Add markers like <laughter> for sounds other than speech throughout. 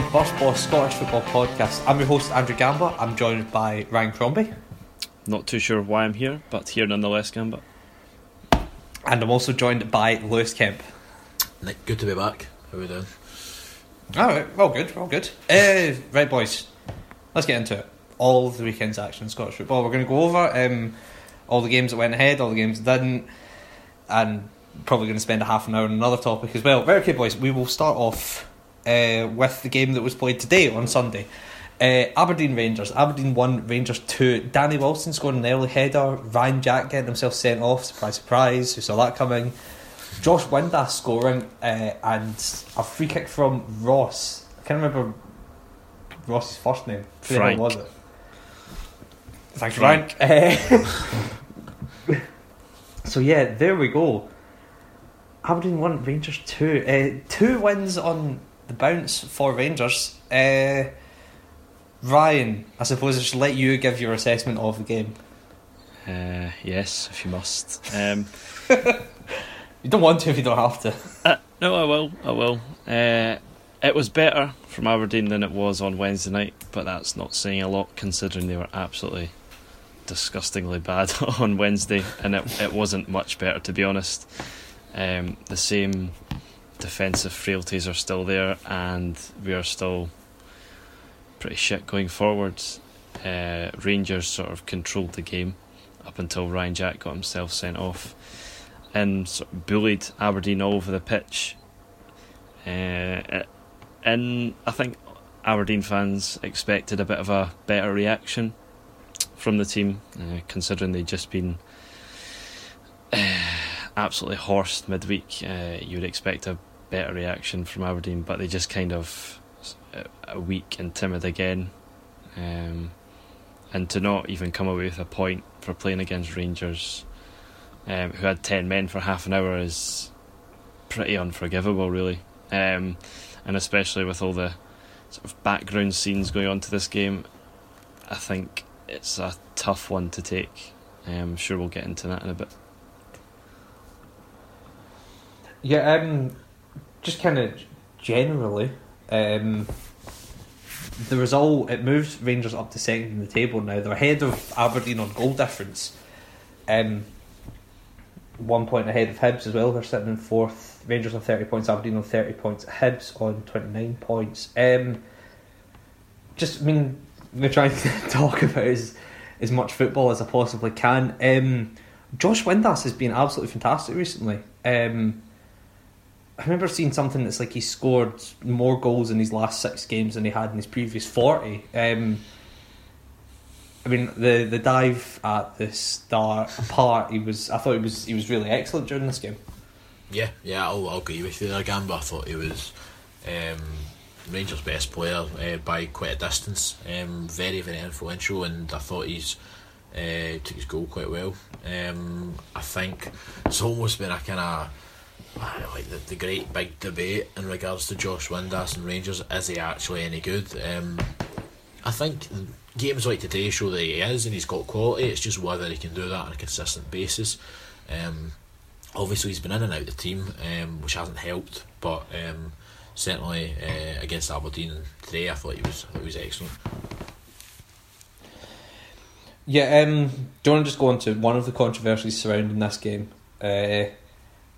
the Burst Baw Scottish Football Podcast. I'm your host, Andrew Gamba. I'm joined by Ryan Crombie. Not too sure why I'm here, but here nonetheless, Gamba. And I'm also joined by Lewis Kemp. Nick, good to be back. How are we doing? Alright, well good, well good. Uh, right boys, let's get into it. All of the weekend's action in Scottish football. We're going to go over um, all the games that went ahead, all the games that didn't, and probably going to spend a half an hour on another topic as well. Very okay boys, we will start off uh, with the game that was played today on Sunday. Uh, Aberdeen Rangers. Aberdeen 1, Rangers 2. Danny Wilson scoring an early header. Ryan Jack getting himself sent off. Surprise, surprise. Who saw that coming? Josh Windass scoring uh, and a free kick from Ross. I can't remember Ross's first name. Frank. was it? Thanks, Frank. Frank. <laughs> Uh, so yeah, there we go. Aberdeen one, Rangers two. Uh, two wins on the bounce for Rangers. Uh, Ryan, I suppose I should let you give your assessment of the game. Uh, yes, if you must. Um, <laughs> <laughs> You don't want to if you don't have to. uh, no, I will. I will. Uh, it was better from Aberdeen than it was on Wednesday night, but that's not saying a lot considering they were absolutely disgustingly bad <laughs> on Wednesday, and it, it wasn't much better to be honest. Um, the same defensive frailties are still there, and we are still pretty shit going forwards. Uh, Rangers sort of controlled the game up until Ryan Jack got himself sent off and sort of bullied Aberdeen all over the pitch. Uh, and I think Aberdeen fans expected a bit of a better reaction from the team, uh, considering they'd just been uh, absolutely horsed midweek. Uh, you would expect a better reaction from Aberdeen, but they just kind of uh, a weak and timid again. Um, and to not even come away with a point for playing against Rangers, um, who had 10 men for half an hour, is pretty unforgivable, really. Um, and especially with all the sort of background scenes going on to this game, I think it's a tough one to take. Um, I'm sure we'll get into that in a bit. Yeah, um, just kind of generally, um, the result it moves Rangers up to second in the table now. They're ahead of Aberdeen on goal difference. Um, one point ahead of Hibs as well. They're sitting in fourth. Rangers on thirty points. Aberdeen on thirty points. Hibs on twenty nine points. Um, just I mean, we're trying to <laughs> talk about as as much football as I possibly can. Um, Josh Windass has been absolutely fantastic recently. Um, I remember seeing something that's like he scored more goals in his last six games than he had in his previous forty. Um, I mean, the the dive at the start part, he was. I thought he was he was really excellent during this game. Yeah, yeah, I'll, I'll agree with you there, Gamba. I thought he was um, Rangers' best player uh, by quite a distance. Um, very, very influential, and I thought he's uh, took his goal quite well. Um, I think it's almost been a kind of like the, the great big debate in regards to Josh Windass and Rangers. Is he actually any good? Um, I think games like today show that he is and he's got quality. It's just whether he can do that on a consistent basis. Um, obviously, he's been in and out of the team, um, which hasn't helped. But um, certainly uh, against Aberdeen today, I thought he was he was excellent. Yeah, um, do you want to just go on to one of the controversies surrounding this game? Uh,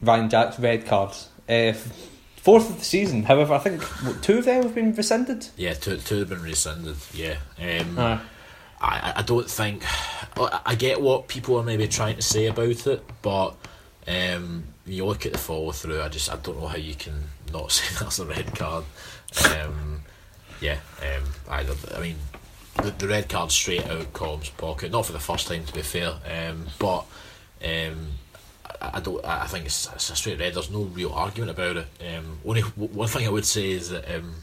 Ryan Jack's red cards. Uh, fourth of the season. However, I think what, two of them have been rescinded. Yeah, two two have been rescinded. Yeah. Um, Uh, I, I don't think I get what people are maybe trying to say about it, but um, you look at the follow through, I just I don't know how you can not <laughs> say that's a red card. Um, yeah, um, I I mean the, the red card straight out Collum's pocket, not for the first time to be fair, um, but um, I, I don't I think it's, it's a straight red. There's no real argument about it. Um, only w- one thing I would say is that um,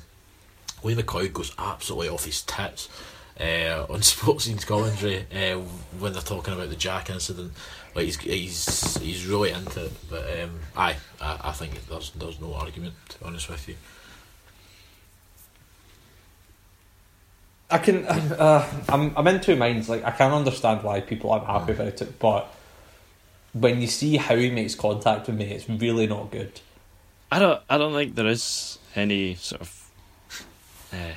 Lee McCoy goes absolutely off his tits uh, on <laughs> Sports Scene's commentary uh, when they're talking about the Jack incident. Like he's he's he's really into it. But um, aye, I, I think there's there's no argument to be honest with you. I can. <laughs> Uh, I'm. I'm in two minds. Like I can understand why people aren't happy about it, but when you see how he makes contact with May, it's really not good. I don't. I don't think there is any sort of uh,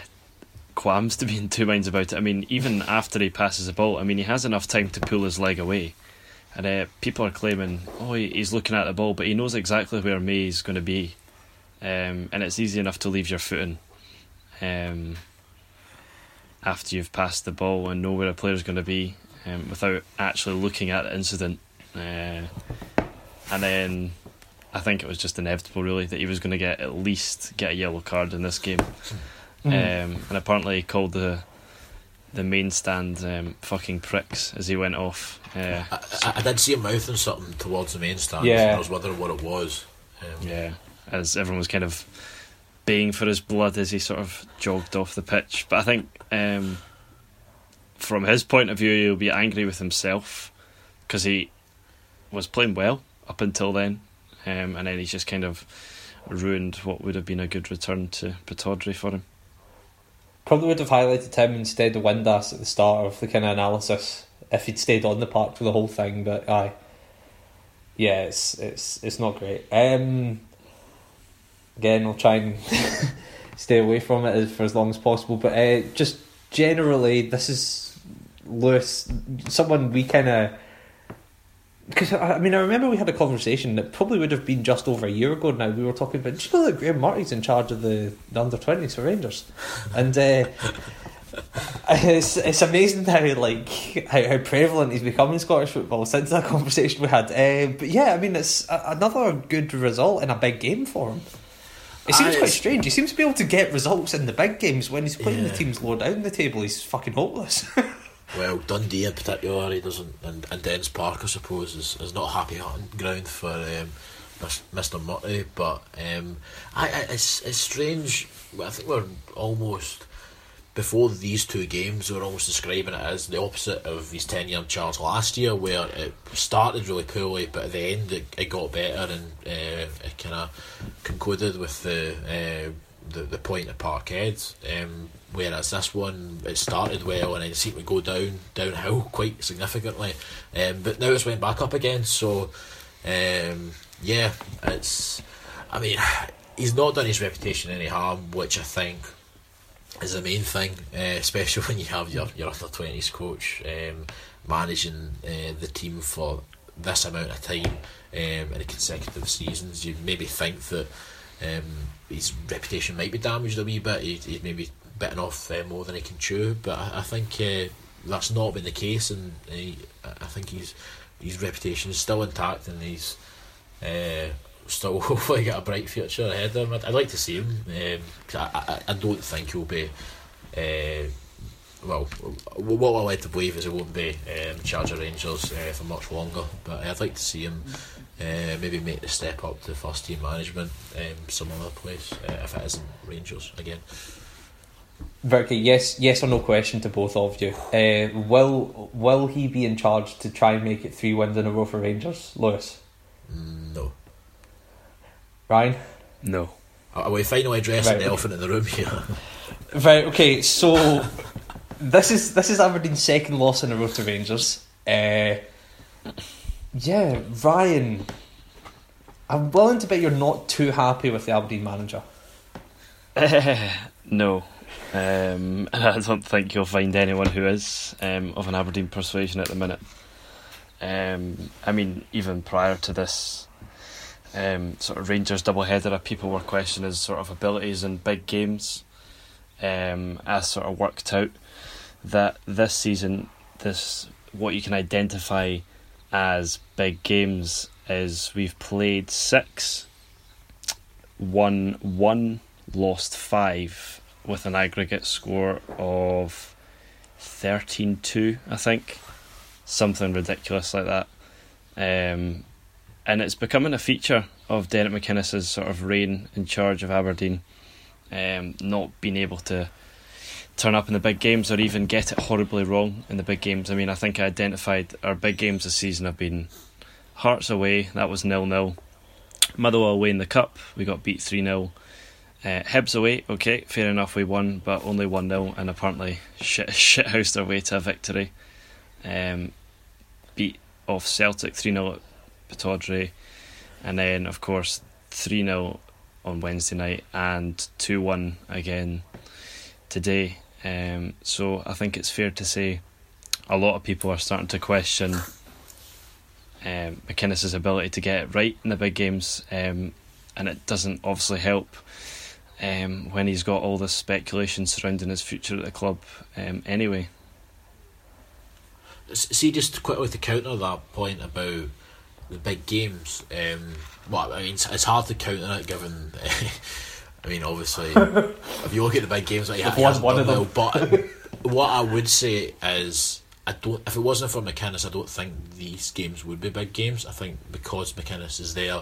qualms to be in two minds about it. I mean, even after he passes the ball, I mean, he has enough time to pull his leg away. And uh, people are claiming, oh, he's looking at the ball, but he knows exactly where May is going to be. Um, and it's easy enough to leave your foot in um, after you've passed the ball and know where a player's going to be um, without actually looking at the incident. Uh, and then I think it was just inevitable, really, that he was going to get at least get a yellow card in this game. Mm. Um, and apparently he called the the main stand um, fucking pricks as he went off. Uh, I, I, I, did see him mouthing something towards the main stand. Yeah. I was wondering what it was. Um, yeah, as everyone was kind of baying for his blood as he sort of jogged off the pitch. But I think um, from his point of view, he'll be angry with himself because he was playing well up until then, um, and then he's just kind of ruined what would have been a good return to Pittodrie for him. Probably would have highlighted him instead of Windass at the start of the kind of analysis if he'd stayed on the park for the whole thing. But aye, yeah, it's it's it's not great. Um, again, we'll try and <laughs> stay away from it for as long as possible. But uh, just generally, this is Lewis, someone we kind of because I mean I remember we had a conversation that probably would have been just over a year ago now. We were talking about do you know that Graeme Murty's in charge of the, the under twenties for Rangers, and uh, <laughs> it's it's amazing how like how, how prevalent he's become in Scottish football since that <laughs> conversation we had. Uh, but yeah, I mean it's a, another good result in a big game for him. It seems quite strange. He seems to be able to get results in the big games when he's playing yeah. the teams lower down the table. He's fucking hopeless. <laughs> well, Dundee in particular, he doesn't, and, and Dens Park, I suppose, is, is not happy hunting ground for um, Mr. Murty. But um, I, I, it's it's strange. I think we're almost before these two games, we were almost describing it as the opposite of his ten year charge last year, where it started really poorly, but at the end it, it got better and uh, it kind of concluded with the, uh, the the point at Parkhead. Um, whereas this one it started well and then seemed to go down downhill <laughs> quite significantly, um, but now it's went back up again. So um, yeah, it's. I mean, <sighs> he's not done his reputation any harm, which I think is the main thing, uh, <laughs> especially when you have your, your under 20s coach um, managing uh, the team for this amount of time um, in consecutive seasons. You maybe think that um, his reputation might be damaged a wee bit, he, maybe bitten off uh, more than he can chew, but I, I think uh, that's not been the case, and he, I think he's, his reputation is still intact and he's uh, still <laughs> hopefully got a bright future ahead of him. I'd, I'd like to see him. Um, I, I, I don't think he'll be. Uh, well, what I like to believe is he won't be um, charge of Rangers uh, for much longer. But I'd like to see him uh, maybe make the step up to first team management um, some other place uh, if it isn't Rangers again. Verky, yes, yes or no question to both of you. <sighs> Uh, will will he be in charge to try and make it three wins in a row for Rangers, Lewis? No. Ryan? No. Are we finally addressing right, the elephant in the room here? <laughs> Right, okay, so this is this is Aberdeen's second loss in a row to Rangers. Uh, yeah, Ryan, I'm willing to bet you're not too happy with the Aberdeen manager. Uh, <laughs> no. Um, <laughs> I don't think you'll find anyone who is um, of an Aberdeen persuasion at the minute. Um, I mean, even prior to this um, sort of Rangers double header people were questioning his sort of abilities in big games. Um, as sort of worked out that this season, this what you can identify as big games is we've played six, won one, lost five, with an aggregate score of 13 2, I think. Something ridiculous like that. Um, and it's becoming a feature of Derek McInnes's sort of reign in charge of Aberdeen, um, not being able to turn up in the big games or even get it horribly wrong in the big games. I mean, I think I identified our big games this season have been Hearts away, that was nil nil. Motherwell away in the cup, we got beat three 0 uh, Hibs away, okay, fair enough, we won, but only 1 0, and apparently <laughs> shit, shit housed our way to a victory. Um, beat off Celtic 3 0 Pittodrie, and then of course three 0 on Wednesday night and two one again today. Um, so I think it's fair to say a lot of people are starting to question um, McInnes's ability to get it right in the big games, um, and it doesn't obviously help um, when he's got all this speculation surrounding his future at the club. Um, anyway, see, just quickly to counter that point about the big games. Um, well, I mean, it's, it's hard to counter it given. <laughs> I mean, obviously, <laughs> if you look at the big games, like, yeah, he hasn't done well. But <laughs> what I would say is I don't. If it wasn't for McInnes, I don't think these games would be big games. I think because McInnes is there,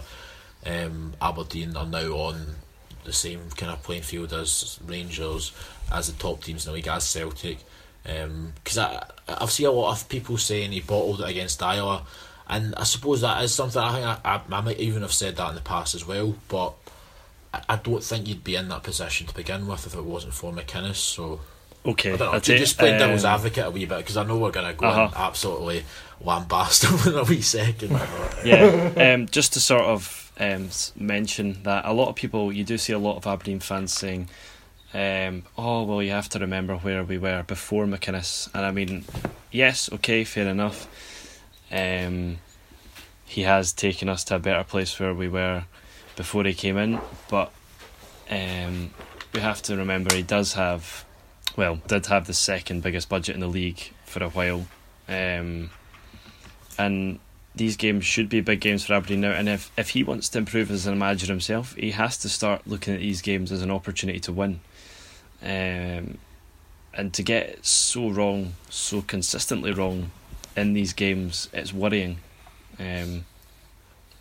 um, Aberdeen are now on the same kind of playing field as Rangers, as the top teams in the league, as Celtic. Because um, I I've seen a lot of people saying he bottled it against Iowa, and I suppose that is something. I think I, I, I might even have said that in the past as well, but I, I don't think you'd be in that position to begin with if it wasn't for McInnes. So Okay, I don't know. just play um, devil's advocate a wee bit because I know we're going to go uh-huh. absolutely lambast them <laughs> in a wee second. yeah, um, just to sort of um, mention that a lot of people, you do see a lot of Aberdeen fans saying, um, "Oh, well, you have to remember where we were before McInnes," and I mean, yes, okay, fair enough. Um, he has taken us to a better place where we were before he came in, but um, we have to remember he does have well, did have the second biggest budget in the league for a while. Um, and these games should be big games for Aberdeen now. And if, if he wants to improve as a manager himself, he has to start looking at these games as an opportunity to win. Um, and to get it so wrong, so consistently wrong in these games, it's worrying. Um,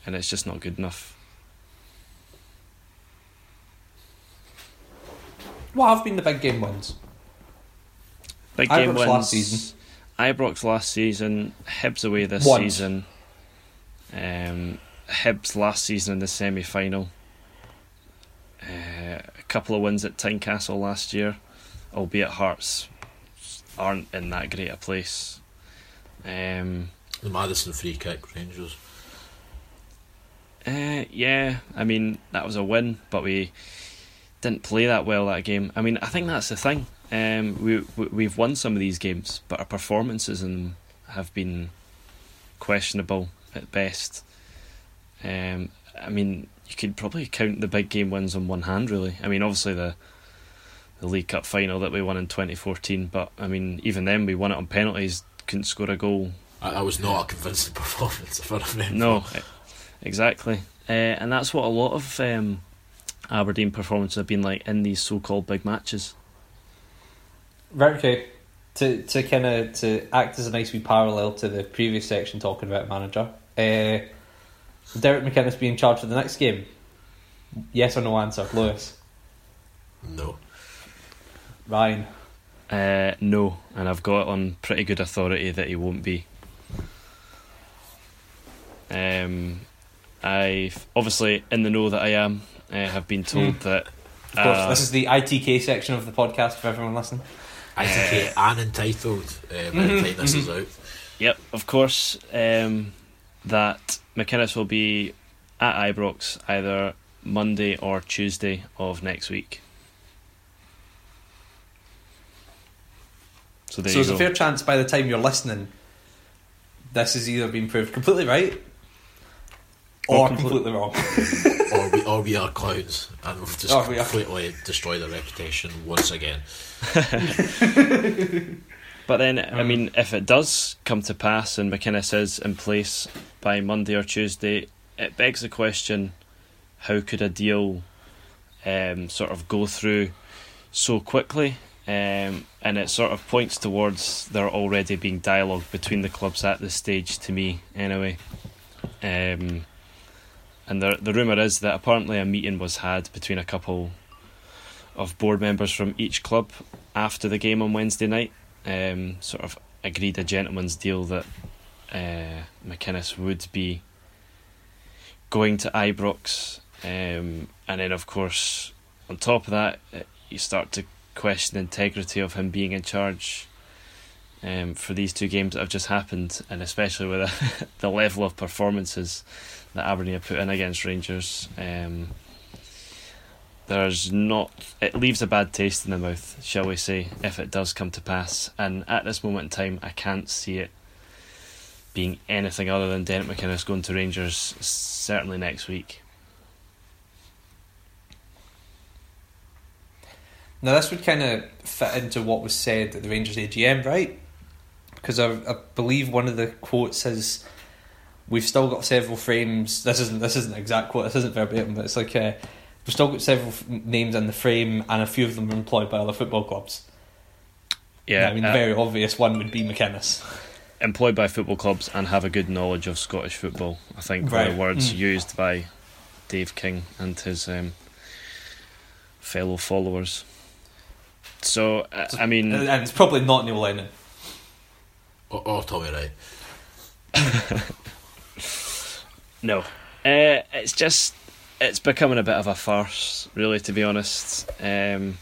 and it's just not good enough. What have been the big game wins? Big game Ibrox wins. last season. Ibrox last season. Hibs away this Once. season. Um, Hibs last season in the semi final. Uh, a couple of wins at Tynecastle last year, albeit Hearts aren't in that great a place. Um, the Madison free kick Rangers. Uh, yeah, I mean that was a win, but we didn't play that well that game. I mean, I think that's the thing. Um, we, we have won some of these games, but our performances in them have been questionable at best. Um, I mean, you could probably count the big game wins on one hand, really. I mean, obviously the the League Cup final that we won in 2014, but I mean, even then we won it on penalties, couldn't score a goal. I, I was not a convincing <laughs> performance, if I remember. No, exactly, uh, and that's what a lot of um, Aberdeen performances have been like in these so-called big matches. Right, okay. To to kind of to act as a nice wee parallel to the previous section talking about manager, uh, Derek McInnes be in charge of the next game? Yes or no answer, Lewis. No. Ryan. Uh, no, and I've got on pretty good authority that he won't be. Um, I obviously in the know that I am. I have been told mm. that. Of course, uh, this is the ITK section of the podcast for everyone listening. ITK uh, and entitled uh, by the time this is out. Yep, of course. Um, that McInnes will be at Ibrox either Monday or Tuesday of next week. So, there so there's go. a fair chance by the time you're listening, this has either been proved completely right or, or completely wrong. <laughs> or, we, or we are clowns and we've just completely destroyed our reputation once again. <laughs> <laughs> but then, I mean, if it does come to pass and McInnes is in place by Monday or Tuesday, it begs the question how could a deal um, sort of go through so quickly? Um, and it sort of points towards there already being dialogue between the clubs at this stage, to me, anyway. Um, and the the rumor is that apparently a meeting was had between a couple of board members from each club after the game on Wednesday night. Um, sort of agreed a gentleman's deal that uh, McInnes would be going to Ibrox, um, and then of course on top of that, uh, you start to question the integrity of him being in charge. Um, for these two games that have just happened, and especially with <laughs> the level of performances that Aberdeen have put in against Rangers. Um, there's not. It leaves a bad taste in the mouth, shall we say, if it does come to pass. And at this moment in time, I can't see it being anything other than Derek McInnes going to Rangers certainly next week. Now, this would kind of fit into what was said at the Rangers AGM, right? Because I, I believe one of the quotes is, "We've still got several frames." This isn't this isn't an exact quote. This isn't verbatim, but it's like uh, we've still got several f- names in the frame, and a few of them are employed by other football clubs. Yeah, I mean, uh, the very obvious one would be McInnes. employed by football clubs and have a good knowledge of Scottish football. I think were Right. the words Mm. used by Dave King and his um, fellow followers. So uh, I mean, and it's probably not Neil Lennon. Or, or Tommy Wright. <laughs> No. Uh, it's just it's becoming a bit of a farce, really. To be honest, um,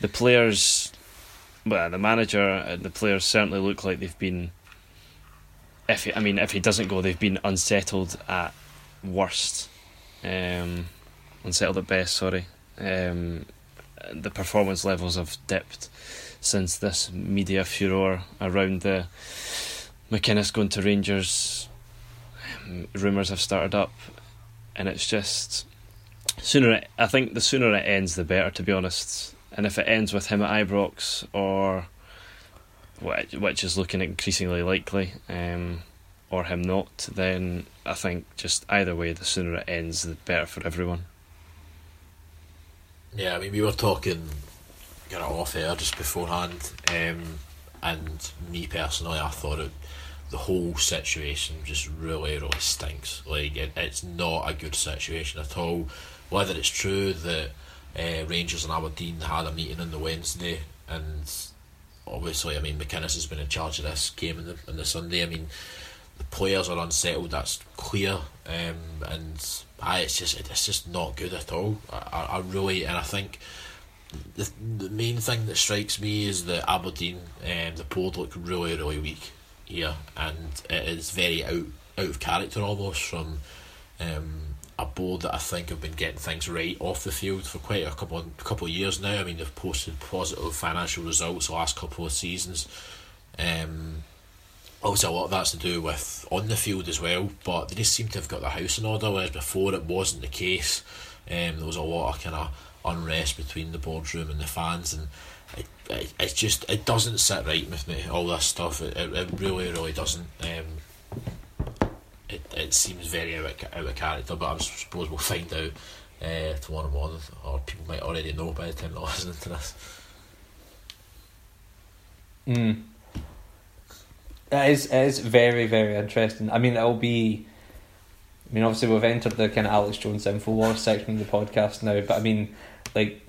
the players, well, the manager and the players certainly look like they've been. If he, I mean, if he doesn't go, they've been unsettled at worst, um, unsettled at best. Sorry, um, the performance levels have dipped since this media furor around the McInnes going to Rangers rumours have started up, and it's just sooner. It, I think the sooner it ends, the better. To be honest, and if it ends with him at Ibrox or which, which is looking increasingly likely, um, or him not, then I think just either way, the sooner it ends, the better for everyone. Yeah, I mean, we were talking kind of off air just beforehand, um, and me personally, I thought it, the whole situation just really, really stinks. Like, it, it's not a good situation at all. Whether it's true that uh, Rangers and Aberdeen had a meeting on the Wednesday, and obviously, I mean, McInnes has been in charge of this game on the, on the Sunday. I mean, the players are unsettled. That's clear, um, and I, it's just it's just not good at all. I, I, really and I think the the main thing that strikes me is that Aberdeen um, the board look really really weak here, and it is very out out of character almost from um, a board that I think have been getting things right off the field for quite a couple of, couple of years now. I mean they've posted positive financial results the last couple of seasons. Um, obviously a lot of that's to do with on the field as well, but they just seem to have got their house in order, whereas before it wasn't the case. Um, there was a lot of kind of unrest between the boardroom and the fans, and it, it, it just it doesn't sit right with me. All this stuff, it, it, it really really doesn't. Um, it it seems very out of, out of character, but I suppose we'll find out uh, tomorrow morning, or people might already know by the time they're <laughs> listening to this. Mm. It is, it is very, very interesting. I mean, it'll be. I mean, obviously, we've entered the kind of Alex Jones info war section of the podcast now, but I mean, like,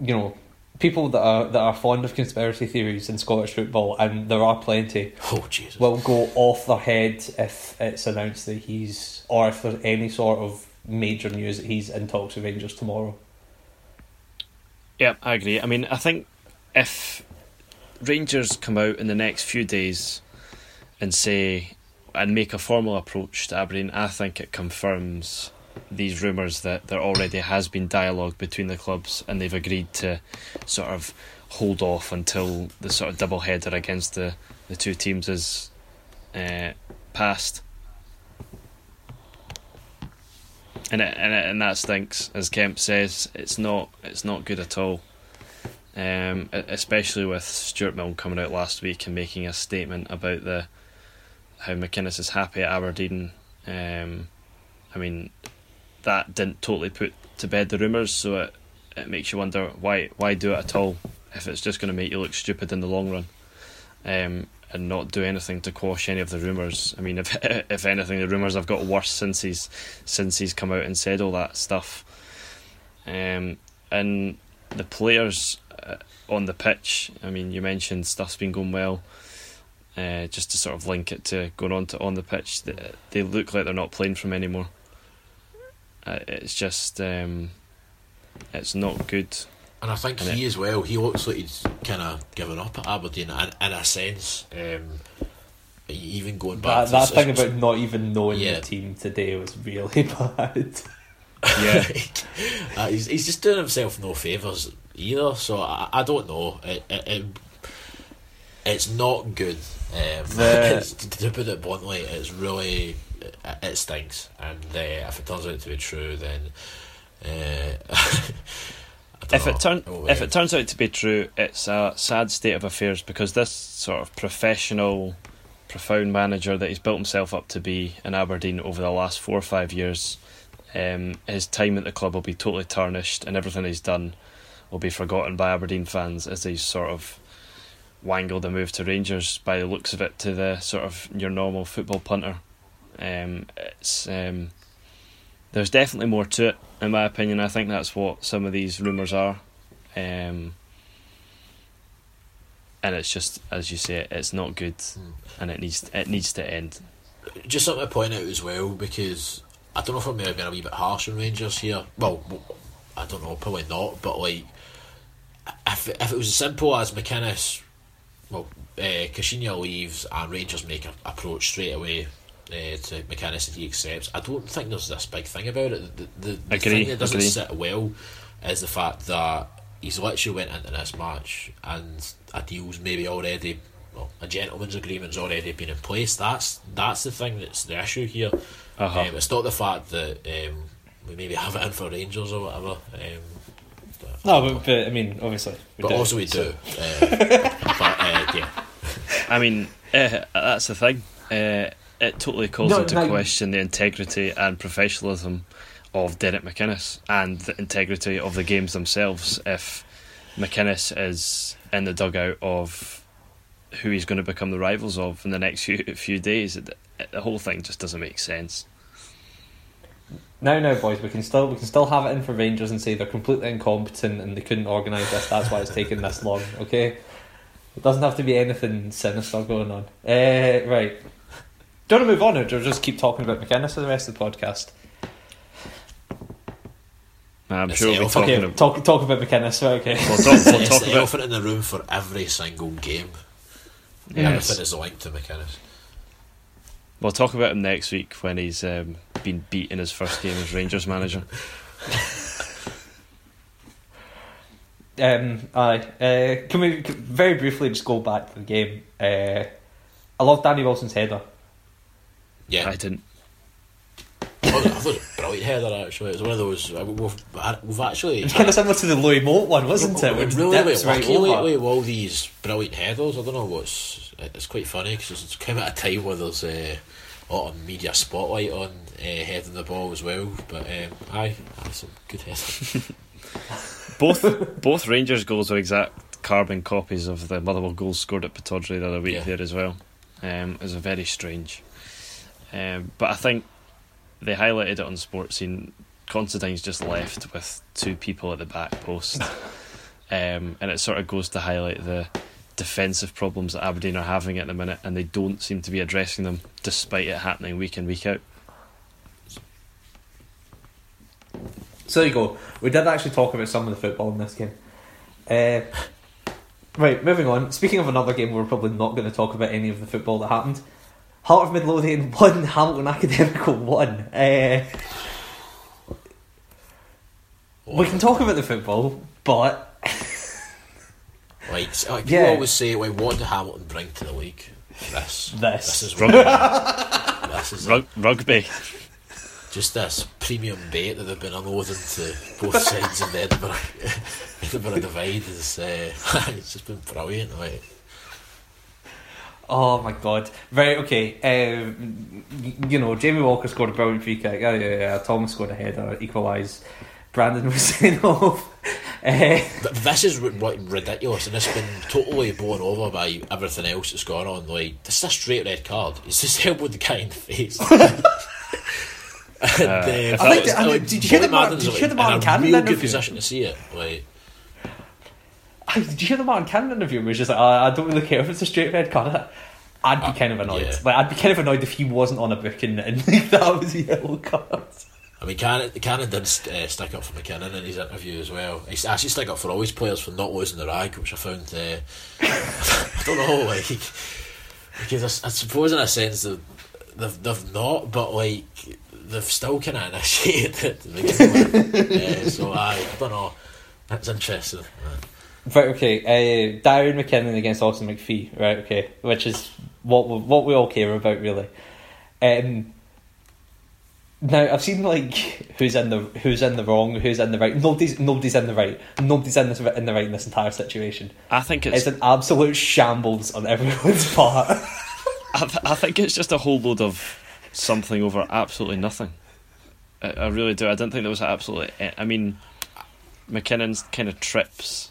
you know, people that are that are fond of conspiracy theories in Scottish football, and there are plenty, Oh Jesus! will go off their head if it's announced that he's, or if there's any sort of major news that he's in talks with Rangers tomorrow. Yeah, I agree. I mean, I think if Rangers come out in the next few days and say and make a formal approach to Aberdeen, I think it confirms these rumours that there already has been dialogue between the clubs and they've agreed to sort of hold off until the sort of double header against the, the two teams is uh, passed. And it, and it, and that stinks, as Kemp says. It's not it's not good at all. Um, especially with Stewart Milne coming out last week and making a statement about the how McInnes is happy at Aberdeen. Um, I mean, that didn't totally put to bed the rumours, so it, it makes you wonder why why do it at all if it's just going to make you look stupid in the long run, um, and not do anything to quash any of the rumours. I mean, if <laughs> if anything, the rumours have got worse since he's since he's come out and said all that stuff. Um, and the players uh, on the pitch. I mean, you mentioned stuff's been going well. Uh, just to sort of link it to going on to on the pitch, they, they look like they're not playing from anymore. Uh, it's just, um, it's not good. And I think And he as well, he looks like he's kind of given up at Aberdeen in, in a sense. Um, even going back That, to that the- thing about not even knowing Yeah. the team today was really <laughs> bad. Yeah. <laughs> uh, he's, he's just doing himself no favours either. So I, I don't know. It, it, it, it's not good. Um, The- <laughs> it's, to put it bluntly, it's really it, it stinks. And uh, if it turns out to be true, then <laughs> uh, if know. it turn Oh, if it turns out to be true, it's a sad state of affairs because this sort of professional, profound manager that he's built himself up to be in Aberdeen over the last four or five years, um, his time at the club will be totally tarnished, and everything he's done will be forgotten by Aberdeen fans as he's sort of wangled a move to Rangers by the looks of it to the sort of your normal football punter. Um, it's um, there's definitely more to it, in my opinion. I think that's what some of these rumours are. Um, and it's just, as you say, it's not good, Hmm. and it needs it needs to end. just something to point out as well because I don't know if I'm maybe being a wee bit harsh on Rangers here. Well, I don't know, probably not. But like, if if it was as simple as McInnes, well, uh, leaves and Rangers make a approach straight away. Uh, to he accepts. I don't think there's this big thing about it. The, the, the Agree, thing that doesn't agree. sit well is the fact that he's literally went into this match and a deal's maybe already well, a gentleman's agreement's already been in place. That's that's the thing that's the issue here. Uh-huh. Um, it's not the fact that um, we maybe have it in for Rangers or whatever. Um, No, but, but I mean, obviously. but do. also we So- do. Uh, <laughs> but uh, yeah, I mean, uh, that's the thing. It totally calls No, into no. question the integrity and professionalism of Derek McInnes and the integrity of the games themselves. If McInnes is in the dugout of who he's going to become the rivals of in the next few few days, it, it- the whole thing just doesn't make sense. Now, now, boys, we can still we can still have it in for Rangers and say they're completely incompetent and they couldn't organise this. That's why it's taken this long. Okay, it doesn't have to be anything sinister going on. Uh, right. Do you want to move on, or do you just keep talking about McInnes for the rest of the podcast? I'm It's sure we'll be elephant. talking. Okay, ab- talk talk about McInnes. Right, okay. We'll talk, we'll it's talk the about elephant in the room for every single game. Yes. Everything is linked to McInnes. We'll talk about him next week when he's um, been beat in his first game as Rangers manager. Um, aye. Uh, can we can very briefly just go back to the game? Uh, I love Danny Wilson's header. Yeah, I didn't. I thought, I thought it was a brilliant header actually. It was one of those uh, we've, we've actually It was kind of similar to the Louis Moult one, wasn't it? We're Which really dips bit lucky over. lately with all these brilliant headers. I don't know what's. It's quite funny because it's come at a time where there's uh, a lot of media spotlight on uh, heading the ball as well. But um, aye, aye, some good headers. <laughs> both both Rangers goals are exact carbon copies of the Motherwell goals scored at Pittodrie the other week Yeah. there as well. Um, it was a very strange. Um, but I think they highlighted it on Sports Scene. Constantine's just left with two people at the back post, <laughs> um, and it sort of goes to highlight the defensive problems that Aberdeen are having at the minute, and they don't seem to be addressing them despite it happening week in week out. So there you go. We did actually talk about some of the football in this game. Uh, right, moving on. Speaking of another game, we're probably not going to talk about any of the football that happened. Heart of Midlothian won, <laughs> Hamilton Academical <laughs> won. Uh, we can talk about the football, but Like, so, like Yeah. always say, "Like, what did Hamilton bring to the league?" This, This. this is Rugby. this is. Rug- rugby. just this premium bait that they've been unloading to both sides of the Edinburgh, <laughs> Edinburgh divide is uh, it's just been brilliant. Like, oh my god. Right, okay. Um, you know, Jamie Walker scored a brilliant free kick. Yeah, yeah, yeah. Thomas scored a header, equalised. Brandon <laughs> was sent off. Uh, But this is ri- ri- ridiculous, and it's been totally blown over by everything else that's gone on. Like, this is a straight red card. <laughs> It's just elbowed the guy in the face. <laughs> and, uh, I think- it's- I think- like, did you hear the Bobby did you hear the Martin Canning real good interview? position to see it. Like, Did you hear the Martin Canning interview? Where he's just like, I I don't really care if it's a straight red card. I'd be Uh, kind of annoyed. yeah. Like, I'd be kind of annoyed if he wasn't on a booking <laughs> and <laughs> that was a yellow card. I mean, Canning, Canning did st- uh, stick up for MacKinnon in his interview as well. He's actually stuck up for all his players for not losing the rag, which I found. Uh, <laughs> I don't know, like because I, I suppose in a sense that they've, they've not, but like they've still kind of initiated it. uh, so I, I don't know. That's interesting. Right, okay. Uh, Darian MacKinnon against Austin McPhee, right, okay. Which is what we, what we all care about, really. Um, now, I've seen, like, who's in the who's in the wrong, who's in the right. Nobody's nobody's in the right. Nobody's in, this, in the right in this entire situation. I think It's it's. an absolute shambles on everyone's <laughs> part. I, th- I think it's just a whole load of something over absolutely nothing. I, I really do. I don't think there was absolutely. I mean, MacKinnon's kind of trips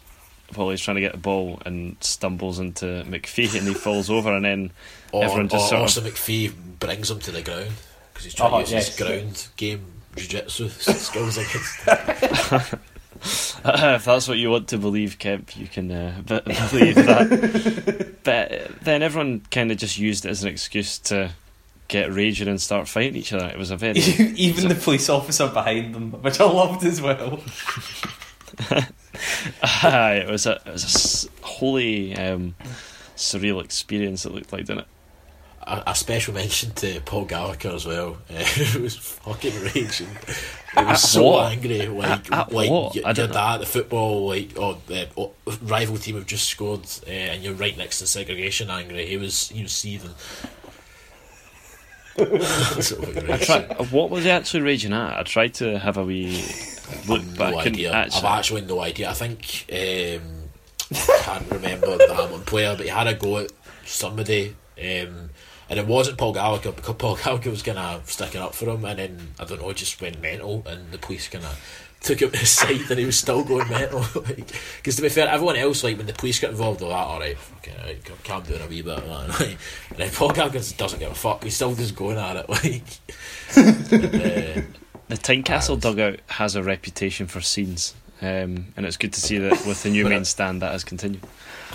while he's trying to get the ball and stumbles into McPhee and he falls over and then <laughs> Or, Everyone just or sort of- McPhee brings him to the ground because he's trying Oh, to use yes. his ground game jiu-jitsu <laughs> skills against <laughs> if that's what you want to believe, Kemp, you can uh, believe that. but then everyone kind of just used it as an excuse to get raging and start fighting each other. It was a very Even the police officer behind them, which I loved as well. Aye, <laughs> it was a it was a wholly um, surreal experience. It looked like, didn't it? a, a special mention to Paul Gallagher as well. <laughs> Uh, he was fucking raging. He was so what? angry. Like, At- at like what? your, I your don't know. dad, the football, like, oh, the oh, rival team have just scored, uh, and you're right next to segregation. Angry. He was, he <laughs> was seething. That's I tried, what was he actually raging at? I tried to have a wee look, I've but no idea. actually. I've actually no idea. I think um, I can't remember the Hamilton player, but he had a go at somebody, um, and it wasn't Paul Gallagher because Paul <laughs> Gallagher was kind of sticking up for him, and then I don't know, just went mental, and the police kind of took him <laughs> to his side, and he was still going mental. <laughs> Because to be fair, everyone else, like when the police got involved, they're like, all right, okay, right, calm down a wee bit, man. Like, and then Paul Gallagher doesn't give a fuck. He's still just going at it, like. uh, The Tynecastle Aye. dugout has a reputation for scenes, um, and it's good to see that with the new <laughs> main stand that has continued.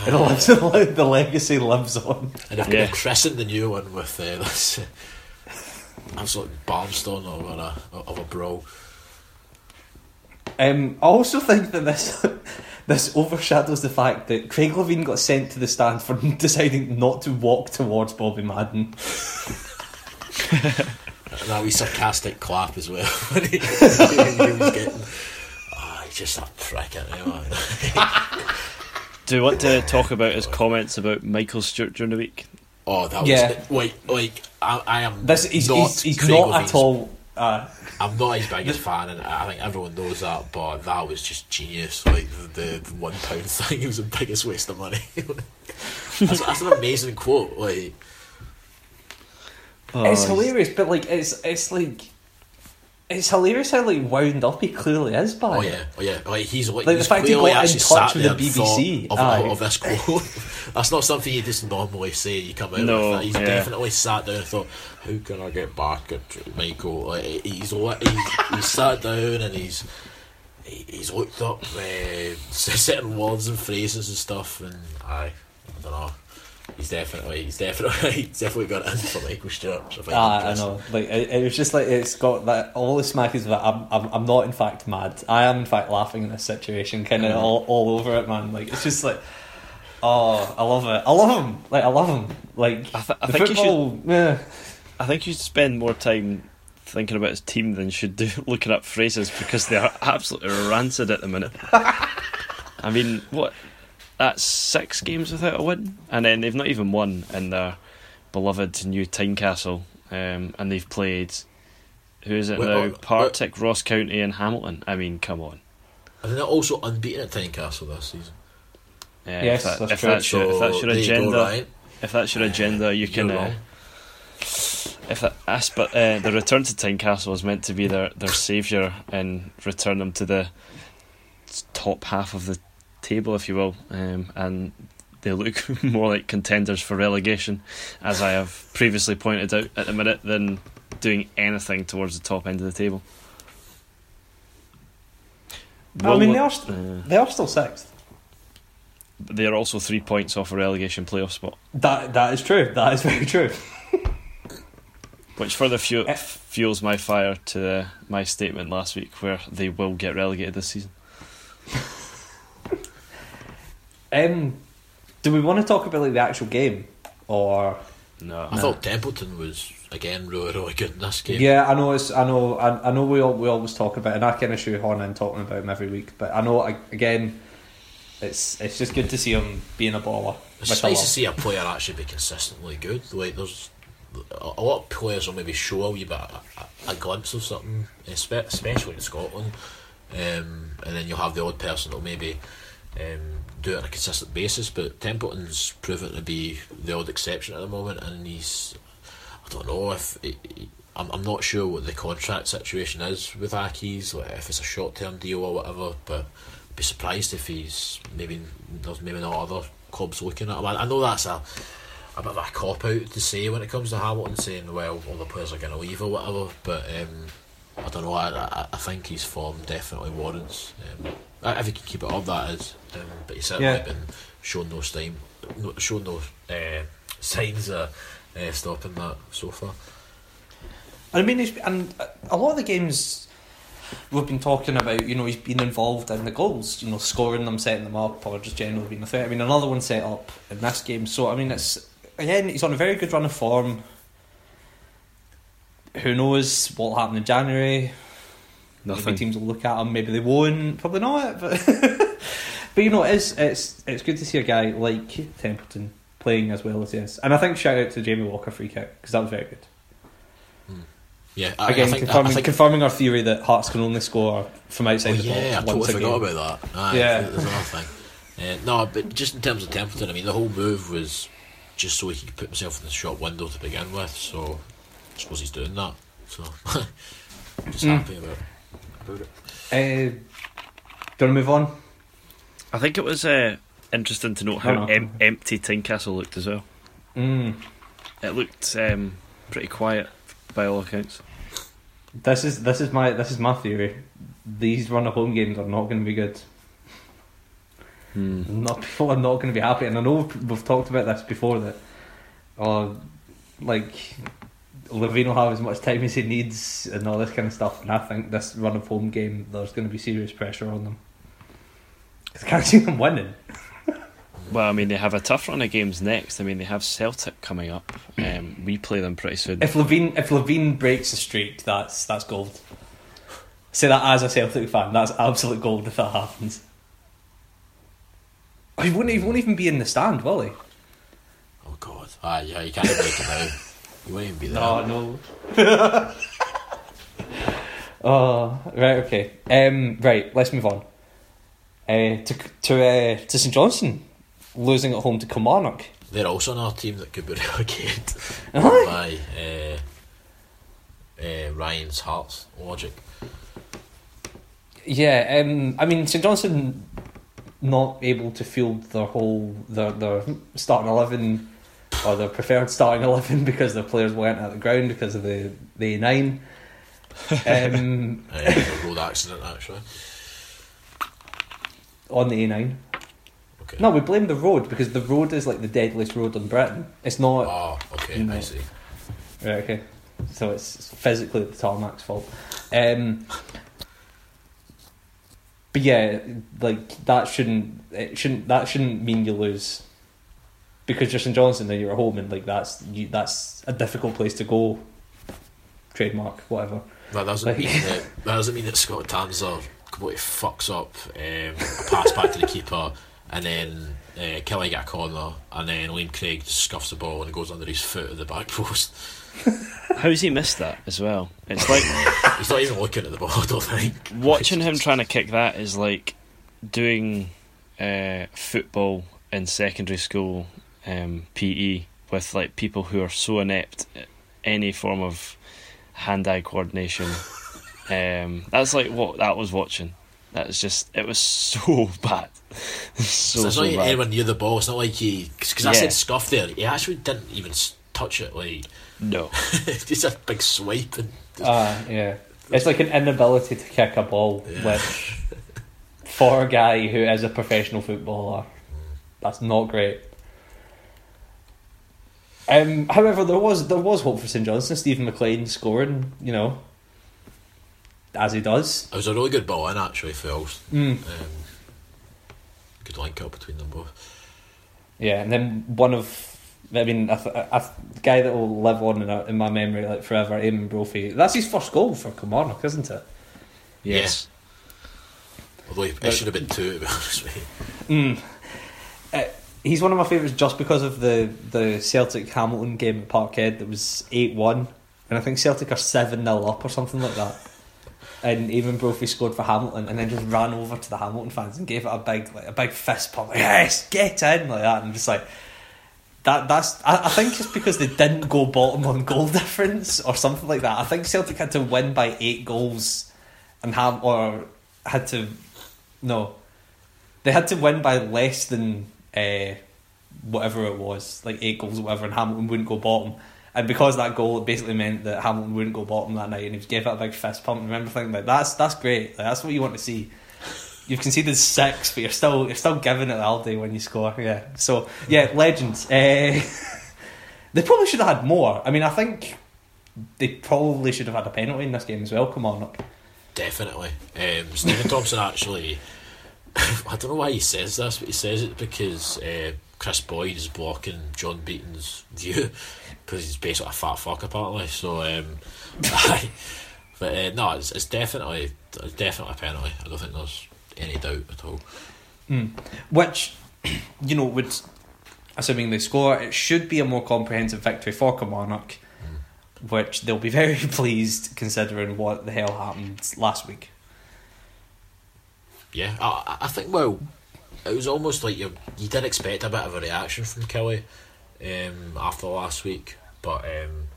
It lives, <laughs> the legacy lives on. And they've Yeah. yeah. christened the new one with uh, <laughs> this uh, absolute barnstorm of a, of a brawl. Um, I also think that this this overshadows the fact that Craig Levein got sent to the stand for deciding not to walk towards Bobby Madden. And that wee sarcastic clap as well. <laughs> when he, he was getting. Oh, he's just a prick at me. <laughs> Do you want to talk about his comments about Michael Stewart during the week? Oh, that was. Yeah. Like, like I, I am. This he's not he's, he's not Levein's- at all. Uh, I'm not his biggest fan, and I think everyone knows that. But that was just genius. Like the, the one pound <laughs> thing, it was the biggest waste of money. that's, that's an amazing quote. Like, it's Oh, hilarious, but like it's it's like it's hilarious how like wound up he clearly is by. Oh yeah, oh yeah, like he's like, Like, the he's fact he clearly got in touch with the BBC, of, aye. of this quote. <laughs> That's not something you just normally say. You come out No, with that. He's yeah. definitely sat down and thought, "How can I get back at Michael?" Like he's li- he's, he's sat down and he's he's looked up uh, <laughs> certain words and phrases and stuff, and I, I don't know. He's definitely, he's definitely, <laughs> he's definitely got it in for Michael Stewart. So I find it Ah, I interesting. know. Like it, it was just like it's got that all the smack is that I'm, I'm I'm not in fact mad. I am in fact laughing in this situation, kind of all, all over it, man. Like it's just like, oh, I love it. I love him. Like I love him. Like I, th- I the think you should. Yeah. I think you should spend more time thinking about his team than you should do <laughs> looking up phrases because they are absolutely rancid at the minute. <laughs> I mean, what? That's six games without a win, and then they've not even won in their beloved new Tynecastle, um, and they've played. Who is it Well, now? uh, Partick, Ross County, and Hamilton. I mean, come on. And they're also unbeaten at Tynecastle this season. Uh, Yes, if, that, that's if true. that's your if that's your there you go, agenda, if that's your agenda, you can. You're Uh, if that, as, but uh, the return to Tynecastle was meant to be their their saviour and return them to the top half of the table, if you will, um, and they look <laughs> more like contenders for relegation, as I have previously pointed out at the minute, than doing anything towards the top end of the table. I mean, they are st- uh, they are still sixth. they are also three points off a relegation playoff spot, That that is true. That is very true. <laughs> which further fu- Eh. fuels my fire to uh, my statement last week, where they will get relegated this season. <laughs> Um, do we want to talk about like the actual game, or No. I thought Templeton was again really really good in this game. Yeah, I know. It's I know. I, I know. We all, we always talk about, and I kind of shoehorn in talking about him every week. But I know I, again, it's it's just good to see him being a baller. It's nice to see a player actually be consistently good. Like there's a a lot of players will maybe show a wee bit a, a, a glimpse of something, especially in Scotland, um, and then you'll have the odd person that'll maybe um, do it on a consistent basis. But Templeton's proven to be the odd exception at the moment, and he's I don't know if I'm I'm not sure what the contract situation is with Accies, like if it's a short term deal or whatever, but. I'd Be surprised if he's maybe there's maybe not other clubs looking at him. I I know that's a a bit of a cop out to say when it comes to Hamilton saying, well, all the players are going to leave or whatever, but um, I don't know, I, I, I think his form definitely warrants. Um, if he can keep it up, that is. Um, but he's certainly Yeah. been shown no time, no, shown no uh, signs of uh, stopping that so far. I mean, he's, and a lot of the games we've been talking about, you know, he's been involved in the goals, you know, scoring them, setting them up, or just generally being a threat. I mean, another one set up in this game. So, I mean, it's again, he's on a very good run of form. Who knows what will happen in January? Nothing. Maybe teams will look at him. Maybe they won't. Probably not. <laughs> But but you know, it's it's it's good to see a guy like Templeton playing as well as he is. And I think shout out to Jamie Walker free kick because that was very good. Yeah, I, Again, I think, confirming, I think confirming our theory that Hearts can only score from outside Oh, the yeah, I box once totally forgot game. about that. Aye, Yeah. there's another thing. Uh, no, but just in terms of Templeton, I mean, the whole move was just so he could put himself in the shop window to begin with. So I suppose he's doing that. So <laughs> just Mm. happy about about it. Uh, do you want to move on? I think it was uh, interesting to note how No, no. em- empty Tynecastle looked as well. Mm. It looked um, pretty quiet by all accounts. This is this is my this is my theory. These run of home games are not going to be good. Hmm. Not people are not going to be happy, and I know we've, we've talked about this before that, uh, like Levein will have as much time as he needs and all this kind of stuff. And I think this run of home game, there's going to be serious pressure on them. 'Cause I can't see them winning. Well, I mean, they have a tough run of games next. I mean, they have Celtic coming up. Um, we play them pretty soon. If Levein if Levein breaks a streak, that's that's gold. Say that as a Celtic fan, that's absolute gold if that happens. He won't, he won't even be in the stand, will he? Oh God, ah yeah, you can't even make it now. You won't even be there. No, no. <laughs> oh, right, okay. Um, right, let's move on. Uh, to to uh, to St Johnstone losing at home to Kilmarnock. They're also another team that could be <laughs> relegated Aye. by uh, uh, Ryan's Hearts logic. Yeah, um, I mean St Johnstone not able to field their whole their their starting eleven or their preferred starting eleven <laughs> because their players weren't at the ground because of the the A nine. <laughs> Um, a road accident actually. on the A nine. Okay. No, we blame the road because the road is like the deadliest road in Britain. It's not Oh, okay, I see. Right, okay. So it's physically the tarmac's fault. Um, but yeah, like that shouldn't it shouldn't that shouldn't mean you lose because you're St Johnstone and you're at home and like that's you, that's a difficult place to go. Trademark, whatever. That doesn't Like- mean that <laughs> that doesn't mean that Scott Tanser completely fucks up um, a pass back to the keeper, and then uh, Killie get a corner, and then Liam Craig just scuffs the ball and it goes under his foot at the back post. <laughs> How's he missed that as well? It's like <laughs> He's not even looking at the ball. I don't think. watching him trying to kick that is like doing uh, football in secondary school um, PE with like people who are so inept at any form of hand-eye coordination. <laughs> Um, that's like what that was watching. That was just it was so <laughs> bad, so So it's so not even bad. anywhere near the ball. It's not like he because I said scuff there. He actually didn't even touch it. Like No, <laughs> just a big swipe and Ah, yeah. It's like an inability to kick a ball, Yeah. which for a guy who is a professional footballer, that's not great. Um, however, there was there was hope for St Johnstone. Steven MacLean scoring, you know, as he does. it was a really good ball in actually for us. Mm. Um, good link up between them both. Yeah, and then one of I mean, a, a, a guy that will live on in, a, in my memory like forever, Eamonn Brophy. That's his first goal for Kilmarnock, isn't it? Yes. Although it should have been two, to be honest with you. Mm. Uh, he's one of my favourites just because of the, the Celtic Hamilton game at Parkhead that was 8 1. And I think Celtic are 7 0 up or something like that. <laughs> And Eamonn Brophy scored for Hamilton and then just ran over to the Hamilton fans and gave it a big like a big fist pump. Like, yes, get in like that. And I'm just like that that's I, I think it's because they didn't go bottom on goal <laughs> difference or something like that. I think Celtic had to win by eight goals and have or had to no. They had to win by less than uh, whatever it was, like eight goals or whatever, and Hamilton wouldn't go bottom. And because that goal, it basically meant that Hamilton wouldn't go bottom that night, and he gave it a big fist pump. And remember thinking, like, that's that's great. Like, that's what you want to see. You've conceded six, but you're still you're still giving it all day when you score. Yeah. So yeah, legends. Uh, <laughs> they probably should have had more. I mean, I think they probably should have had a penalty in this game as well. Come on up. Definitely. Um, Stephen Thompson actually, <laughs> I don't know why he says this, but he says it because uh, Kris Boyd is blocking John Beaton's view <laughs> because he's basically a fat fuck apparently. So, um, <laughs> aye. but uh, no, it's, it's definitely it's definitely a penalty. I don't think there's any doubt at all. Mm. Which, <clears throat> you know, would assuming they score, it should be a more comprehensive victory for Kilmarnock, which they'll be very pleased considering what the hell happened last week. Yeah, I, I think well, it was almost like you you did expect a bit of a reaction from Killie um, after last week, but um,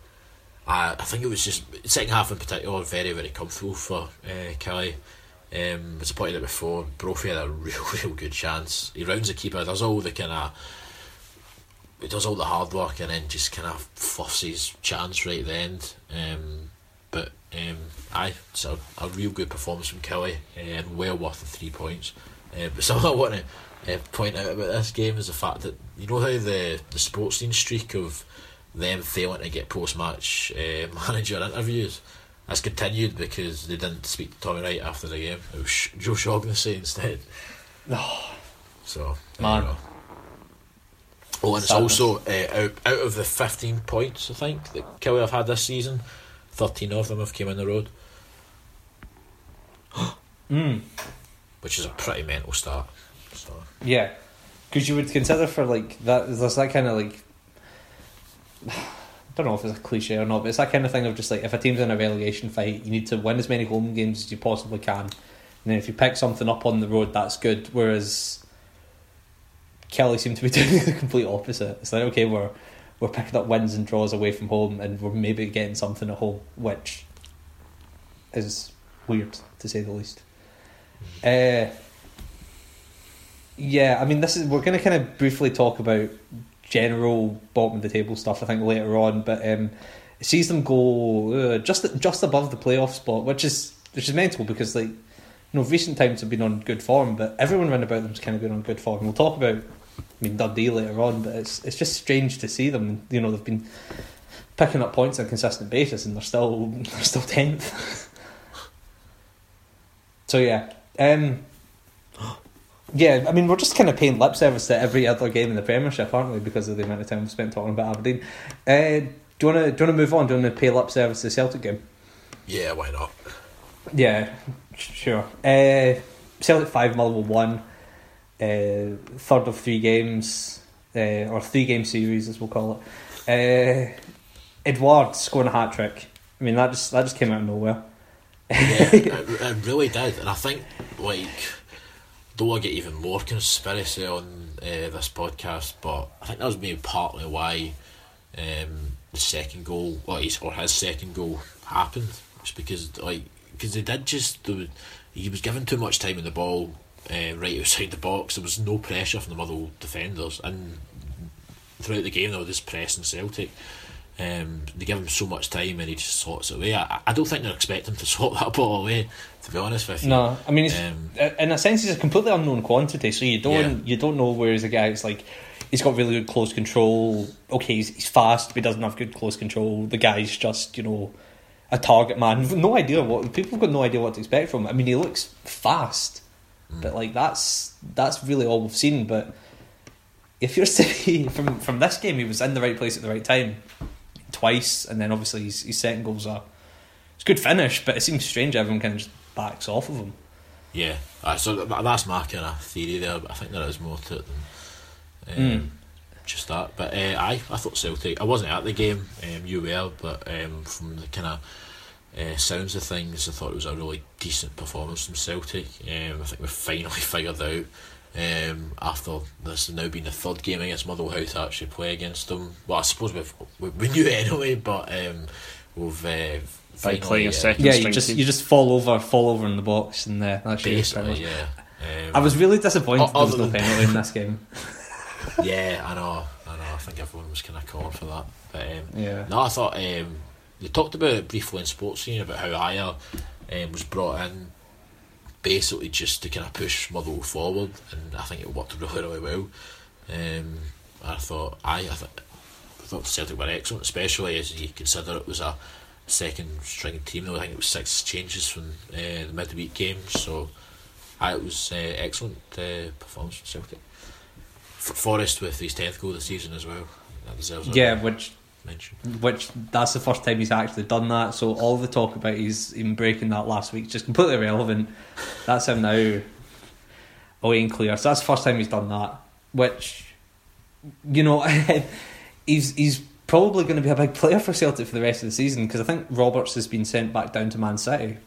I I think it was just second half in particular very very comfortable for uh, Killie. Um, as I pointed out before, Brophy had a <laughs> real real good chance. He rounds the keeper, does all the kind of he does all the hard work and then just kind of fluffs his chance right at the end. Um, but um, aye, it's a, a real good performance from Killie uh, and well worth the three points. Uh, but <laughs> something I want to uh, point out about this game is the fact that you know how the the Sportscene streak of them failing to get post match uh, <laughs> manager interviews has continued because they didn't speak to Tommy Wright after the game. It was Sh- Joe Shaughnessy instead. Oh, So Man. Oh, and it's also uh, out out of the fifteen points I think that Killie have had this season, thirteen of them have came in the road, <gasps> mm, which is a pretty mental start. So yeah, because you would consider for like that. There's that kind of like. <sighs> I don't know if it's a cliche or not, but it's that kind of thing of just like if a team's in a relegation fight, you need to win as many home games as you possibly can, and then if you pick something up on the road, that's good. Whereas Killie seemed to be <laughs> doing the complete opposite. It's like okay, we're we're picking up wins and draws away from home, and we're maybe getting something at home, which is weird to say the least. Uh, yeah, I mean, this is we're going to kind of briefly talk about general bottom of the table stuff. I think later on, but um, it sees them go uh, just just above the playoff spot, which is which is mental because like you know recent times have been on good form, but everyone round about them's kind of been on good form. We'll talk about I mean Dundee later on, but it's it's just strange to see them. You know they've been picking up points on a consistent basis, and they're still <laughs> they're still tenth. <laughs> so yeah. Um, <gasps> yeah, I mean, we're just kind of paying lip service to every other game in the Premiership, aren't we? Because of the amount of time we've spent talking about Aberdeen. Uh, do you want to do you want to move on? Do you want to pay lip service to the Celtic game? yeah, why not? Yeah, sure. Uh, Celtic five, Motherwell one. Uh, third of three games, uh, or three game series as we'll call it. Uh, Edouard scoring a hat trick. I mean that just that just came out of nowhere. Yeah, <laughs> it, it really did, and I think like don't get even more conspiracy on uh, this podcast, but I think that was maybe partly why um, the second goal, or his, or his second goal, happened. It's because like because they did just was, he was given too much time in the ball uh, right outside the box. There was no pressure from the Motherwell defenders, and throughout the game they were just pressing Celtic. Um, they give him so much time and he just sorts it away. I, I don't think they're expecting him to <laughs> sort that ball away. To be honest with you, No, I mean, Um, in a sense, he's a completely unknown quantity. So you don't Yeah. you don't know where he's a guy. It's like he's got really good close control. Okay, he's, he's fast, but he doesn't have good close control. The guy's just you know a target man. No idea what people have got no idea what to expect from him. I mean, he looks fast, Mm. but like that's that's really all we've seen. But if you're <laughs> saying from from this game, he was in the right place at the right time twice, and then obviously his, his second goal's a it's a good finish, but it seems strange everyone kind of just backs off of him. Yeah, uh, so that's my kind of theory there. But I think there is more to it than um, Mm. just that. But uh, I, I thought Celtic. I wasn't at the game. Um, you were, but um, from the kind of uh, sounds of things, I thought it was a really decent performance from Celtic. Um, I think we finally <laughs> figured out. Um, after this now been the third game against Motherwell how to actually play against them. Well, I suppose we've, we, we knew it <laughs> anyway, but um, we've uh, By finally, playing a uh, second Yeah, string you just team. you just fall over, fall over in the box, and uh, that's basically, yeah. Um, I was really disappointed there was no penalty in <laughs> this game. yeah, I know, I know. I think everyone was kind of calling for that. But um, Yeah. no, I thought um, they talked about it briefly in Sportscene about how Ajer um, was brought in basically just to kind of push Motherwell forward, and I think it worked really, really well. Um, I thought I, I, th- I thought Celtic were excellent, especially as you consider it was a second string team. I think it was six changes from uh, the midweek game, so I, it was uh, excellent uh, performance from Celtic. F- Forrest with his tenth goal the season as well. Yeah, which mention. which that's the first time he's actually done that. So all the talk about he's him breaking that last week is just completely irrelevant. That's him now away and clear. So that's the first time he's done that. Which you know <laughs> he's he's probably going to be a big player for Celtic for the rest of the season because I think Roberts has been sent back down to Man City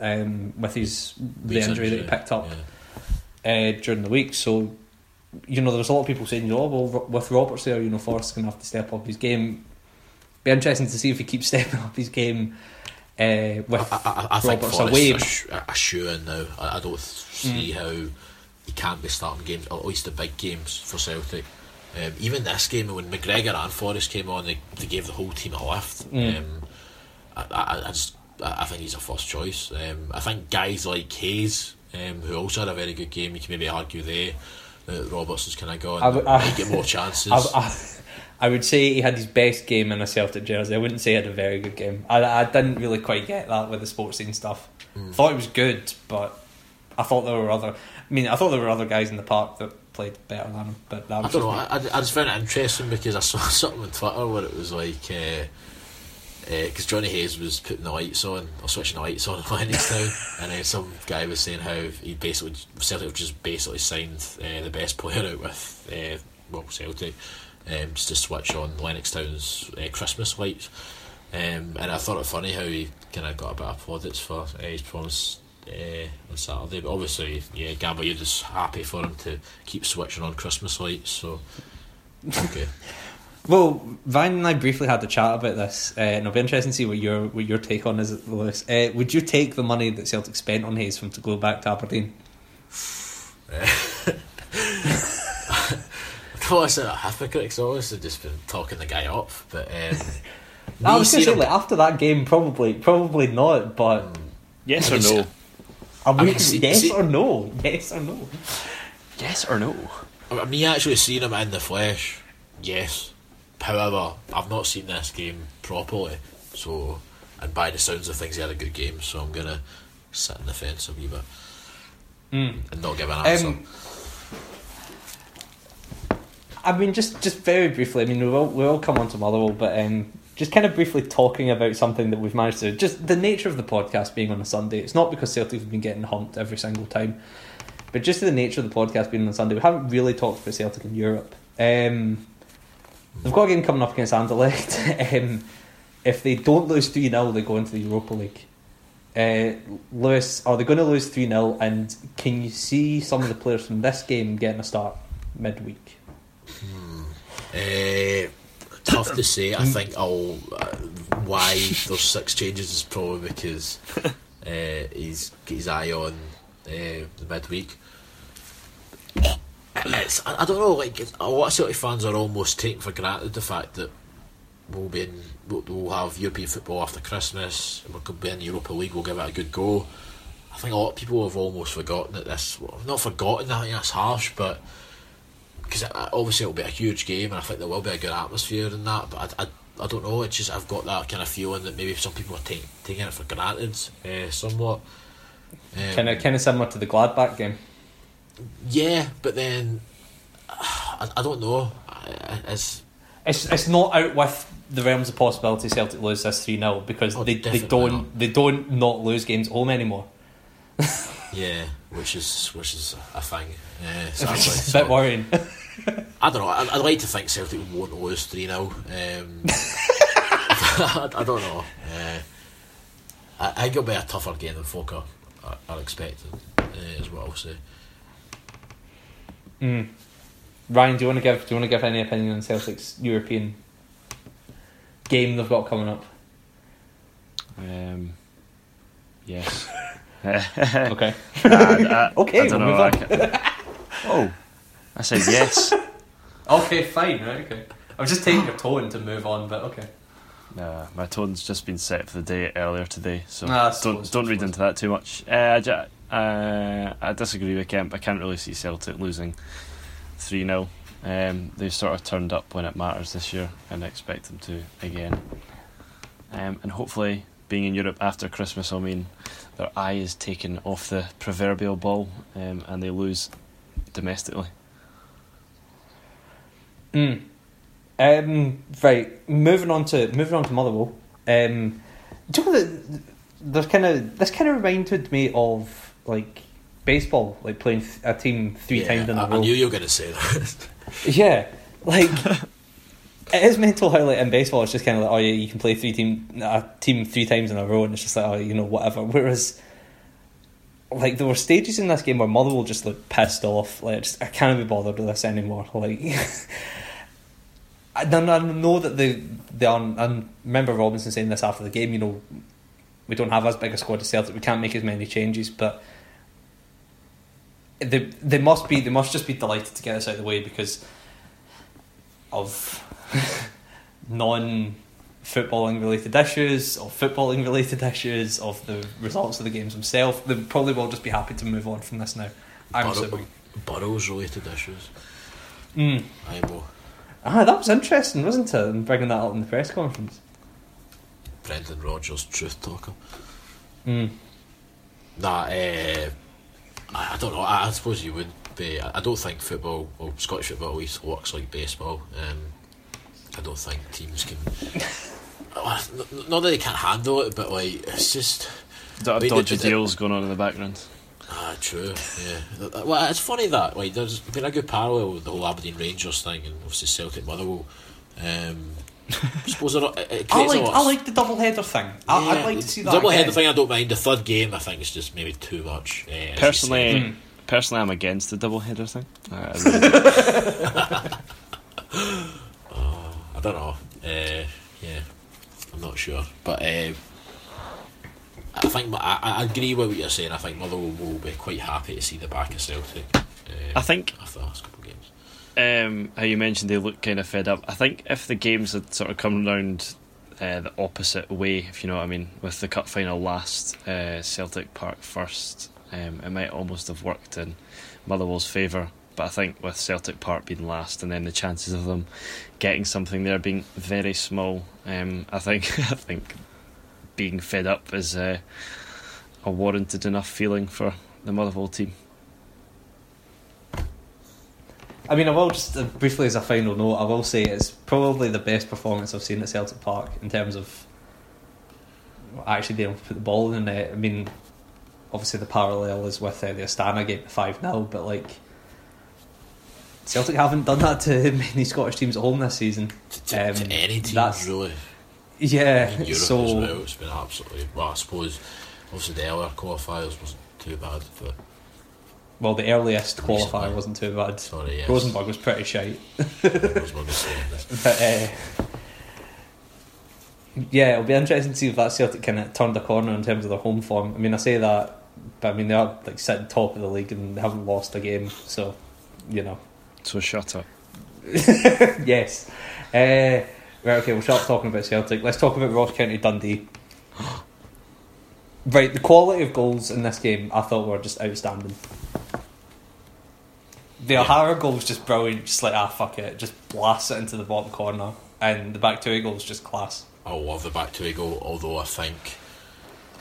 um, with his the injury that he picked up yeah. uh, during the week. So, you know, there's a lot of people saying, oh, well, with Roberts there, you know, Forrest's going to have to step up his game. Be interesting to see if he keeps stepping up his game uh, with I, I, I think Roberts away. a, sh- a shoe in now. I, I don't see Mm. how he can't be starting games, or at least the big games for Celtic. Um, even this game, when McGregor and Forrest came on, they, they gave the whole team a lift. Mm. Um, I, I, I just I think he's a first choice. Um, I think guys like Hayes, um, who also had a very good game, you can maybe argue there that Roberts has kind of gone, I I- might get more chances. I, I, I would say he had his best game in a Celtic jersey. I wouldn't say he had a very good game. I, I didn't really quite get that with the Sportscene stuff. Mm. Thought it was good, but I thought there were other. I mean, I thought there were other guys in the park that played better than him. But that I don't know. I, I, just found it interesting because I saw <laughs> something on Twitter where it was like, because Jonny Hayes was putting the lights on or switching the lights on <laughs> in Lennoxtown, and then some guy was saying how he basically Celtic just basically signed uh, the best player out with uh, well Celtic, um, just to switch on Lennoxtown's uh, Christmas lights. Um, and I thought it funny how he kind of got a bit of plaudits for uh, his performance uh, on Saturday. But obviously, yeah, Gamba, you're just happy for him to keep switching on Christmas lights. So, okay. <laughs> Well, Van and I briefly had a chat about this, uh, and it'll be interesting to see what your what your take on is, Lewis. Uh, would you take the money that Celtic spent on Hayes from to go back to Aberdeen? <laughs> <laughs> I don't want to sound a hypocrite because I've obviously just been talking the guy up. But um, <laughs> I was going to seeing say, him- like, after that game, probably probably not, but Yes or no? I mean, mean, see- yes see- or no, yes or no. Yes or no? I mean, me actually seeing him in the flesh, yes. However, I've not seen this game properly, so and by the sounds of things, he had a good game. So I'm gonna sit in the fence a wee bit and not give an answer. Um, I mean, just just very briefly. I mean, we will we will come on to Motherwell, but um, just kind of briefly talking about something that we've managed to just the nature of the podcast being on a Sunday. It's not because Celtic have been getting humped every single time, but just the nature of the podcast being on a Sunday. We haven't really talked about Celtic in Europe. Um, they've got a game coming up against Anderlecht. <laughs> um, if they don't lose three 0 they go into the Europa League. Uh, Lewis, are they going to lose 3 0? And can you see some of the players from this game getting a start midweek? Uh, tough to say. I think uh, why there's six changes is probably because uh, he's got his eye on uh, the midweek. It's, I, I don't know. Like a lot of Celtic fans are almost taking for granted the fact that we'll be in, we'll, we'll have European football after Christmas. We'll be in the Europa League. We'll give it a good go. I think a lot of people have almost forgotten that this. Not forgotten. I think that's harsh, but because obviously it'll be a huge game, and I think there will be a good atmosphere in that. But I, I, I don't know. It's just I've got that kind of feeling that maybe some people are take, taking it for granted, uh, somewhat. Um, Kind of, kind of similar to the Gladbach game. yeah, but then I, I don't know. I- It's It's it's not out with the realms of possibility Celtic lose this three 0 because Oh, they, they don't not. they don't not lose games home anymore. <laughs> yeah, which is which is a thing. Yeah, Which sadly. is a So, bit worrying. <laughs> I don't know. I'd, I'd like to think Celtic won't lose three 0 um, <laughs> I, I don't know. Uh, I, I think it'll be a tougher game than folk are, are, are expecting. Uh, is what I'll say. Mm. Ryan, do you want to give do you want to give any opinion on Celtic's European game they've got coming up? Um, yes. <laughs> Okay. I, I, Okay, I don't we'll know. Move I ca- oh, I said yes. <laughs> Okay, fine, right, okay. I was just taking your tone to move on, but okay. Nah, my tone's just been set for the day earlier today, so Ah, I don't suppose, don't I read suppose. into that too much. Uh, I, ju- uh, I disagree with Kemp. I can't really see Celtic losing three 0 um, They've sort of turned up when it matters this year, and I expect them to again. Um, and hopefully, being in Europe after Christmas I mean their eye is taken off the proverbial ball, um, and they lose domestically. Mm. Um, right, moving on to moving on to Motherwell. Um, do you know that there's kind of this kind of reminded me of like baseball, like playing th- a team three Yeah, times in a I, row. I knew you were going to say that. <laughs> Yeah, like <laughs> it is mental how like in baseball it's just kind of like oh yeah you can play three team a team three times in a row and it's just like oh you know whatever. Whereas like there were stages in this game where Motherwell just looked pissed off. Like just, I can't be bothered with this anymore. <laughs> Like. I, I know that they they are. I remember Robinson saying this after the game. You know, we don't have as big a squad as Celtic. We can't make as many changes, but they they must be they must just be delighted to get us out of the way because of <laughs> non footballing related issues, of footballing related issues, of the results of the games themselves. They probably will just be happy to move on from this now. I'm Burrow, assuming. Burrows related issues. Mm. I know. Ah, that was interesting, wasn't it? And bringing that up in the press conference. Brendan Rodgers, truth talker. Mm. Nah, uh, I, don't know. I, suppose you would be. I, I don't think football, or Scottish football at least, works like baseball. Um, I don't think teams can. <laughs> Uh, n- not that they can't handle it, but like it's just. Do- Wait, dodgy the- the- deals going on in the background. Ah, true. Yeah. Well, it's funny that like there's been a good parallel with the whole Aberdeen Rangers thing, and obviously Celtic Motherwell. Um, I suppose it, it it <laughs> I creates like a lot. I like the double header thing. I, I'd Yeah, like to see that. Double again. header thing, I don't mind. The third game, I think, is just maybe too much. Uh, Personally. Mm. personally, I'm against the double header thing. Uh, I <laughs> really- <laughs> I don't know. Uh, yeah, I'm not sure, but uh, I think I, I agree with what you're saying. I think Motherwell will be quite happy to see the back of Celtic. Uh, I think after the last couple of games. um, how you mentioned they look kind of fed up. I think if the games had sort of come round uh, the opposite way, if you know what I mean, with the cup final last, uh, Celtic Park first, um, it might almost have worked in Motherwell's favour. But I think with Celtic Park being last, and then the chances of them getting something there being very small, um, I think <laughs> I think being fed up is uh, a warranted enough feeling for the Motherwell team. I mean, I will just uh, briefly as a final note, I will say it's probably the best performance I've seen at Celtic Park in terms of actually being able to put the ball in the net. I mean, obviously the parallel is with uh, the Astana game, five 0 but like Celtic haven't done that to <laughs> many Scottish teams at home this season. To, to, to Um, any team, that's- really. Yeah, In Europe so as well, it's been absolutely. Well, I suppose obviously the earlier qualifiers wasn't too bad, but well, the earliest Recently. qualifier wasn't too bad. sorry, yes. Rosenborg was pretty shite. <laughs> But uh, yeah, it'll be interesting to see if that Celtic kind of turned a corner in terms of their home form. I mean, I say that, but I mean they are like sitting top of the league and they haven't lost a game, so you know. So shut up. <laughs> yes. Uh, right. Okay. We'll stop talking about Celtic. Let's talk about Ross County Dundee. <gasps> Right, the quality of goals in this game I thought were just outstanding. The Yeah. O'Hara goal was just brilliant, just like ah fuck it, just blast it into the bottom corner, and the back two goal was just class. I love the back two goal, although I think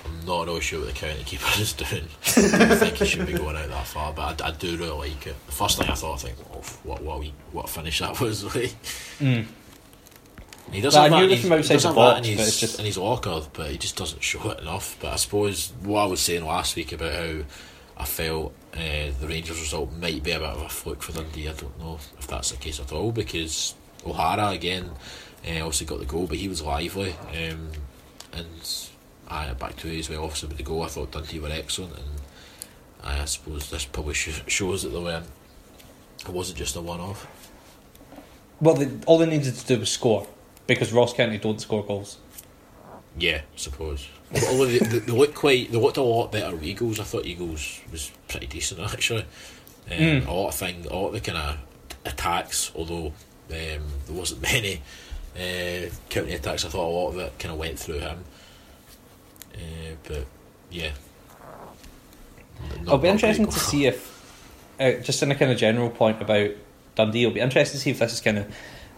I'm not really sure what the county keeper <laughs> is doing. I don't think he should be going out that far, but I, I do really like it. The first thing I thought, I think, oh, what what we, what a finish that <laughs> was like. Mm. He does Well, have I knew that, from outside the box, but his, it's just- in his locker, but he just doesn't show it enough. But I suppose what I was saying last week about how I felt uh, the Rangers result might be a bit of a fluke for Dundee. I don't know if that's the case at all because O'Hara again uh, obviously got the goal, but he was lively um, and I back to well. Obviously with the goal, I thought Dundee were excellent, and I, suppose this probably sh- shows that they weren't. It wasn't just a one-off. Well, they, all they needed to do was score because Ross County don't score goals. Yeah, I suppose. Although they, they, they look quite, they looked a lot better with Eagles. I thought Eagles was pretty decent actually. Um, Mm. A lot of thing, a lot of the kind of attacks. Although um, there wasn't <laughs> many uh, county attacks, I thought a lot of it kind of went through him. Uh, but yeah, Not- It'll be not interesting to see if, uh, just in a kind of general point about Dundee, it'll be interesting to see if this is kind of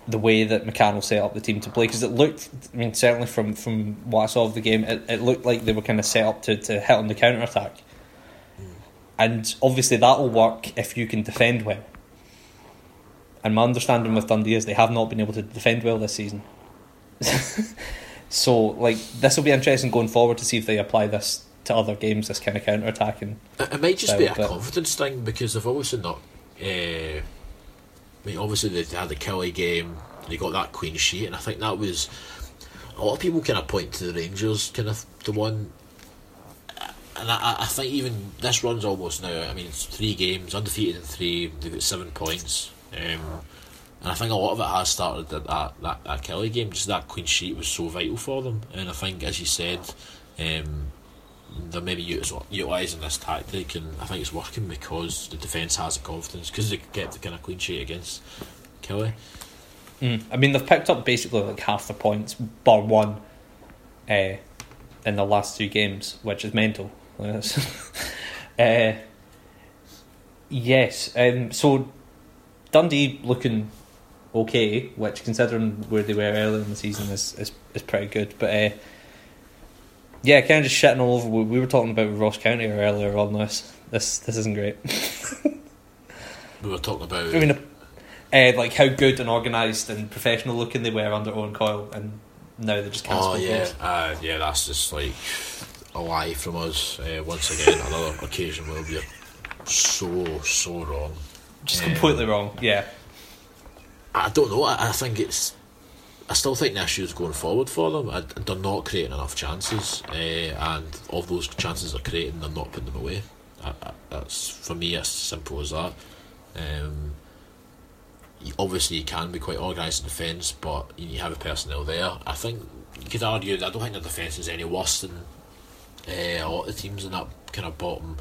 the way that McCann'll set up the team to play because it looked, I mean, certainly from, from what I saw of the game, it, it looked like they were kind of set up to, to hit on the counter attack. And obviously that'll work if you can defend well. And my understanding with Dundee is they have not been able to defend well this season. <laughs> so, like, this will be interesting going forward to see if they apply this to other games, this kind of counter attacking. It, it might just So, be a but- confidence thing because they've obviously not. Uh, I mean, obviously they had the Killie game, they got that clean sheet, and I think that was a lot of people kind of point to the Rangers, kind of the one. And I, I think even this run's almost now. I mean, it's three games, undefeated in three. They've got seven points, um, and I think a lot of it has started at that, that that Killie game. Just that clean sheet was so vital for them, and I think, as you said, um, they're maybe utilising this tactic, and I think it's working because the defence has the confidence because they get the kind of clean sheet against Killie. Mm. I mean, they've picked up basically like half the points, bar one, uh, in the last two games, which is mental. uh, <laughs> yes, um, so Dundee looking okay, which considering where they were earlier in the season is is, is pretty good. But uh, yeah, kind of just shitting all over. We, we were talking about Ross County earlier on this. This this isn't great. <laughs> We were talking about. I mean, uh, like how good and organised and professional looking they were under Owen Coyle, and now they just can't oh yeah, uh, yeah, that's just like a lie from us. Uh, once again, another occasion where we're so so wrong. Just Um, completely wrong. Yeah, I don't know. I, I think it's. I still think the issue is going forward for them. I, they're not creating enough chances, uh, and of those chances they're creating, they're not putting them away. I, I, that's for me as simple as that. Um, obviously, you can be quite organised in defence, but you have a personnel there. I think you could argue. I don't think the defence is any worse than uh, a lot of the teams in that kind of bottom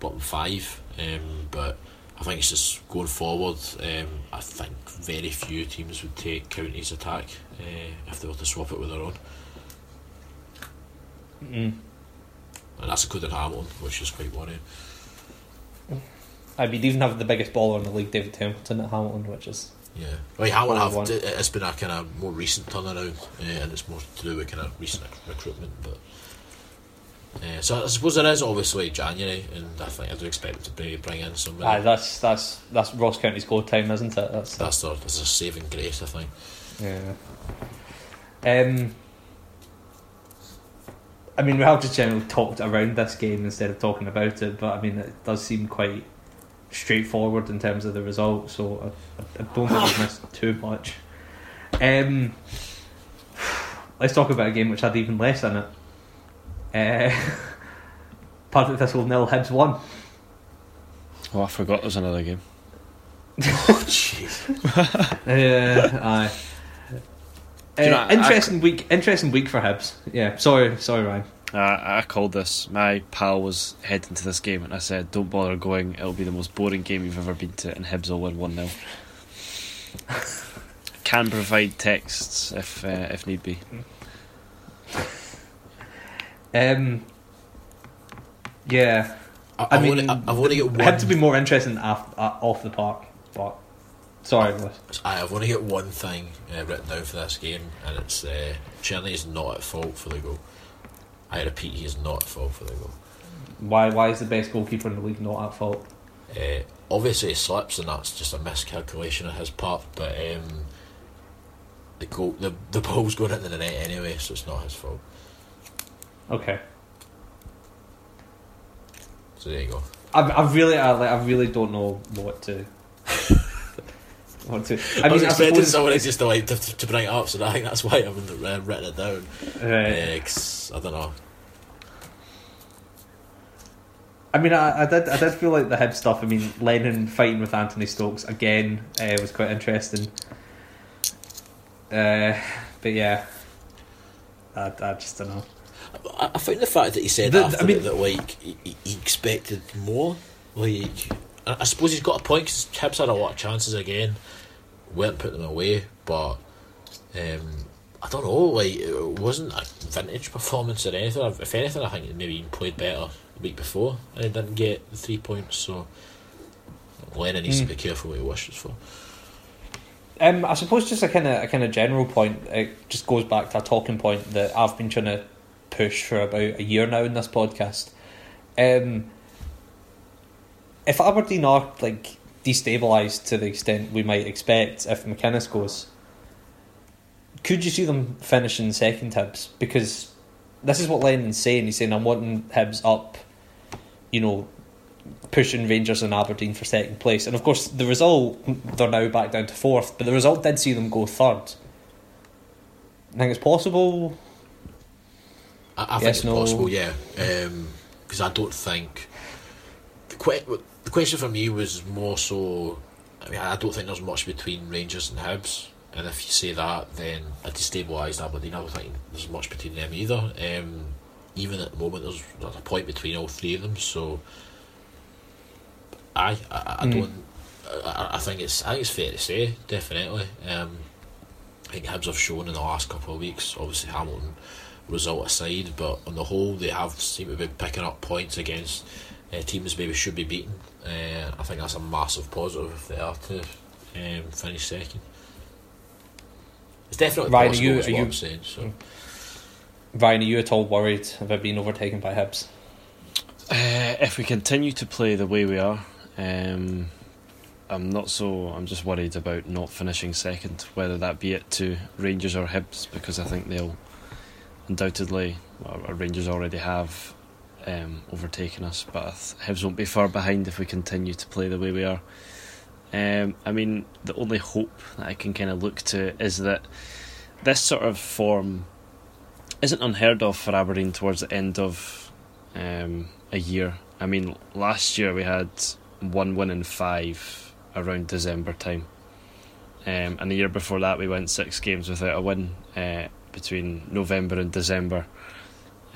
bottom five. Um, but I think it's just going forward. Um, I think very few teams would take County's attack uh, if they were to swap it with their own, mm. and that's a including Hamilton, which is quite worrying. I mean, even have the biggest baller in the league, David Templeton at Hamilton, which is Yeah, well, Hamilton have. one. it- It's been a kind of more recent turnaround, uh, and it's more to do with kind of recent recruitment. But uh, so I suppose there is obviously January, and I think I do expect to maybe bring in some. aye, that's that's that's Ross County's goal time, isn't it? That's that's their that's a saving grace, I think. yeah. Um, I mean, we have just generally talked around this game instead of talking about it, but I mean, it does seem quite straightforward in terms of the result, so I, I don't think we've <laughs> missed too much. Um, <sighs> let's talk about a game which had even less in it. Uh, <laughs> Partick Thistle nil, Hibs one. Oh, I forgot there's another game. <laughs> Oh jeez. <laughs> Uh, aye. Do you know, Uh, I- interesting week. Interesting week for Hibs. Yeah. Sorry. Sorry, Ryan. I I called this. My pal was heading to this game, and I said, "Don't bother going. It'll be the most boring game you've ever been to." And Hibs will win one 0 Can provide texts if uh, if need be. Um. Yeah. I, I I've mean, only, I've only got it one. had to be more interesting off, uh, off the park, but sorry, Lewis. I, I've only got one thing uh, written down for this game, and it's uh, is not at fault for the goal. I repeat, he is not at fault for the goal. Why? Why is the best goalkeeper in the league not at fault? Uh, obviously, he slips, and that's just a miscalculation on his part. But um, the goal, the the ball's going into the net anyway, so it's not his fault. Okay. So there you go. I, I really, I, like, I really don't know what to. what to. I, I, was mean, I expecting suppose. someone just to like to, to bring it up, so I think that's why I haven't uh, written it down. Right. Uh, I don't know. I mean, I, I did, I did feel like the Hib stuff. I mean, Lennon fighting with Anthony Stokes again uh, was quite interesting. Uh, but yeah, I, I just don't know. I, I found the fact that he said The- after I mean- that like he, he- expected more. Like I, I suppose he's got a point because Hibs had a lot of chances again, weren't putting them away, but um, I don't know. Like it wasn't a vintage performance or anything. If anything, I think maybe he played better the week before and he didn't get the three points. So Lennon needs Mm. to be careful what he wishes for. Um, I suppose just a kind of a kind of general point. It just goes back to a talking point that I've been trying to push for about a year now in this podcast. Um, if Aberdeen are like destabilised to the extent we might expect if McInnes goes, could you see them finishing second Hibs? Because this is what Lennon's saying. He's saying I'm wanting Hibs up, you know, pushing Rangers and Aberdeen for second place. And of course, the result, they're now back down to fourth, but the result did see them go third. I think it's possible. I, I think it's no. possible, yeah. Because I don't think the que- the question for me was more so. I mean, I don't think there's much between Rangers and Hibs, and if you say that, then a destabilised Aberdeen. I don't think there's much between them either. Um, even at the moment, there's, there's a point between all three of them. So, I I, I Mm. don't. I, I think it's I think it's fair to say definitely. Um, I think Hibs have shown in the last couple of weeks. Obviously, Hamilton result aside, but on the whole, they have seemed to be picking up points against uh, teams maybe should be beaten. Uh, I think that's a massive positive if they are to um, finish second. It's definitely Ryan, are possible. you- is are what you- I'm saying. So Ryan, are you at all worried about being overtaken by Hibs? Uh, if we continue to play the way we are, um, I'm not so. I'm just worried about not finishing second, whether that be it to Rangers or Hibs, because I think they'll undoubtedly, our Rangers already have um, overtaken us, but Hibs won't be far behind if we continue to play the way we are. Um, I mean, the only hope that I can kind of look to is that this sort of form isn't unheard of for Aberdeen towards the end of um, a year. I mean, last year we had one win in five around December time, um, and the year before that we went six games without a win uh, between November and December.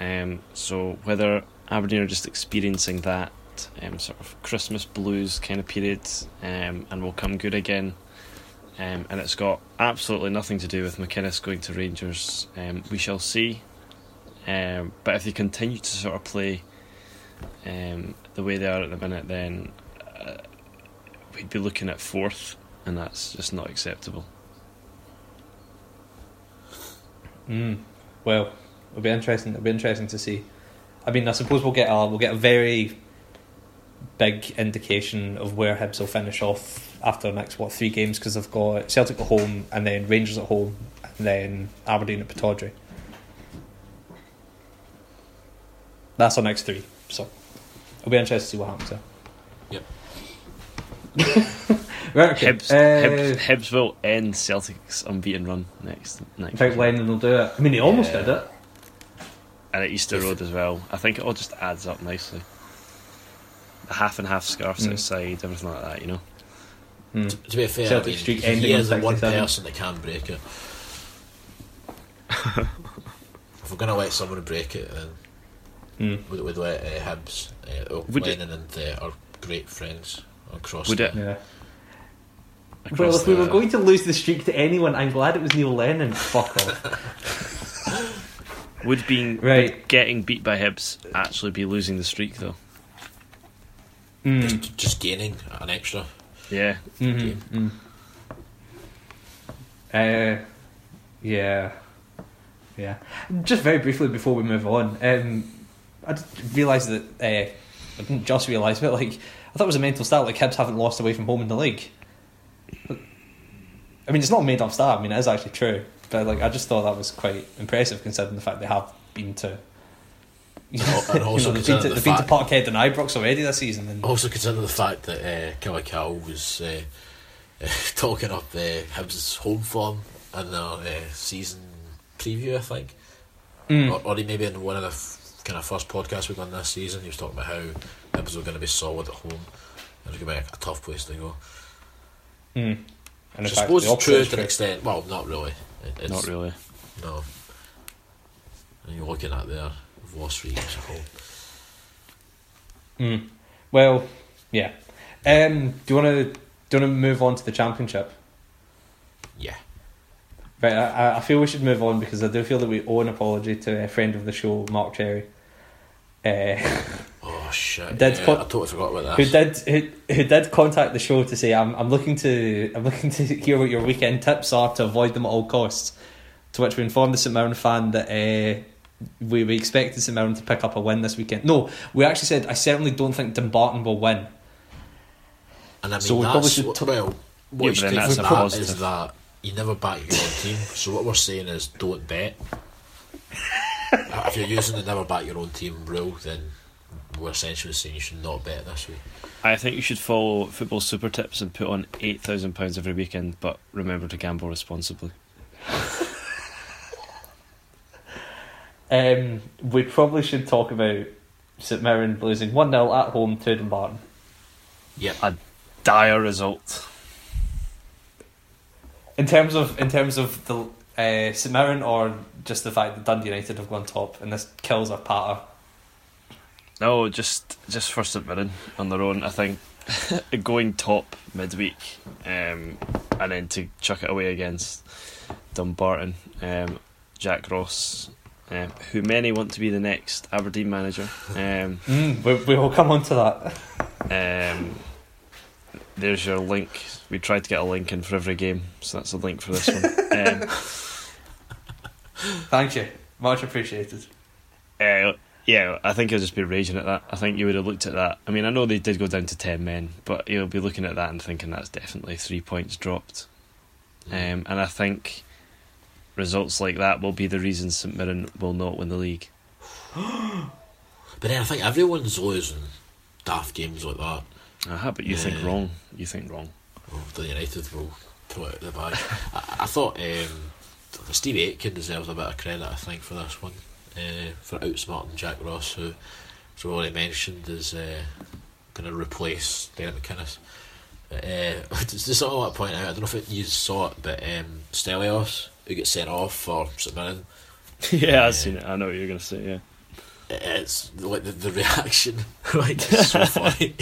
Um, so whether Aberdeen are just experiencing that um, sort of Christmas blues kind of period um, and will come good again. Um, and it's got absolutely nothing to do with McInnes going to Rangers. Um, we shall see. Um, but if they continue to sort of play um, the way they are at the minute, then uh, we'd be looking at fourth, and that's just not acceptable. Mm. Well, it'll be interesting. It'll be interesting to see. I mean, I suppose we'll get a we'll get a very big indication of where Hibs will finish off after the next what three games because they've got Celtic at home and then Rangers at home and then Aberdeen at Pittodrie. That's our next three. So it'll be interesting to see what happens there. Yep. <laughs> right, okay. Hibs, Uh, Hibs, Hibs will end Celtic's unbeaten run next next. I think Lennon will do it. I mean, he almost Yeah. did it. and at Easter Road as well. I think it all just adds up nicely. The half and half scarves Mm. outside, everything like that, you know. Hmm. to, to be fair, Celtic I mean, streak he ending is on the one person that can break it. <laughs> if we're gonna let someone break it, then Hmm. we'd, we'd let uh, Hibs, uh, it- Lennon and uh, our great friends across. Would the, it- Yeah. Across Well, if we were going to lose the streak to anyone, I'm glad it was Neil Lennon. Fuck off. <laughs> Would being Right. would getting beat by Hibs actually be losing the streak though? Mm. Just, just gaining an extra. Yeah. Mm-hmm. Mm. Uh, yeah. Yeah. Just very briefly before we move on, um, I just realised that uh, I didn't just realise, but like I thought it was a mental stat. Like Hibs haven't lost away from home in the league. I mean, it's not made up stat. I mean, it is actually true. But like, I just thought that was quite impressive considering the fact they have been to. <laughs> You know, And also you know, they've been to, the they've been to Parkhead and Ibrox already this season. And, Also consider the fact that uh, Kilmacow was uh, <laughs> uh, talking up uh, Hibs' home form in their uh, season preview, I think. Mm. Or, or maybe in one of the f- kind of first podcasts we've done this season, he was talking about how Hibs were going to be solid at home. It was going to be a, a tough place to go. Mm. And Which I fact, suppose the true to an extent. Well, not really. It- it's, Not really. No. And you're looking at there, we've lost three games at home. Mm. Well, yeah. Um, do you want to do you want to move on to the championship? Yeah. Right, I, I feel we should move on because I do feel that we owe an apology to a friend of the show, Mark Cherry, uh, <laughs> shit! Did yeah, co- I totally forgot about who did who, who did contact the show to say I'm I'm looking to I'm looking to <laughs> hear what your weekend tips are to avoid them at all costs. To which we informed the St Mirren fan that uh, we we expected St Mirren to pick up a win this weekend. No, we actually said I certainly don't think Dumbarton will win. And I mean, So we probably that's should what, t- well, what Yeah, you but then take that's from a is that you never back your own team. So what we're saying is don't bet. <laughs> if you're using the never back your own team rule, then we're essentially saying you should not bet this week. I think you should follow football super tips and put on eight thousand pounds every weekend, but remember to gamble responsibly. <laughs> Um, we probably should talk about St Mirren losing one 0 at home to Dumbarton. Yeah, A dire result. In terms of in terms of the uh, St Mirren or just the fact that Dundee United have gone top and this kills our patter. No, just just for St Mirren on their own. I think <laughs> going top midweek, um, and then to chuck it away against Dumbarton, um, Jack Ross, um, who many want to be the next Aberdeen manager. Um, <laughs> Mm, we, we will come on to that. um, there's your link. We tried to get a link in for every game, so that's a link for this one. <laughs> um, Thank you, much appreciated. Uh, yeah, I think he'll just be raging at that. I think you would have looked at that. I mean, I know they did go down to 10 men, but he'll be looking at that and thinking that's definitely three points dropped. Um, and I think results like that will be the reason St Mirren will not win the league. <gasps> But then I think everyone's losing daft games like that. Aha, but you think wrong. You think wrong. Well, the United will throw it out the bag. <laughs> I, I thought um, Steve Aitken deserves a bit of credit, I think, for this one. Uh, for outsmarting Jack Ross, who, as we already mentioned, is uh, going to replace Derek McInnes. Uh, <laughs> just just something I want to point out, I don't know if it, you saw it, but um, Stelios, who gets sent off for Mirren, <laughs> yeah, I've seen it. I know what you're going to say, yeah. it's like the, the reaction <laughs> like it's so funny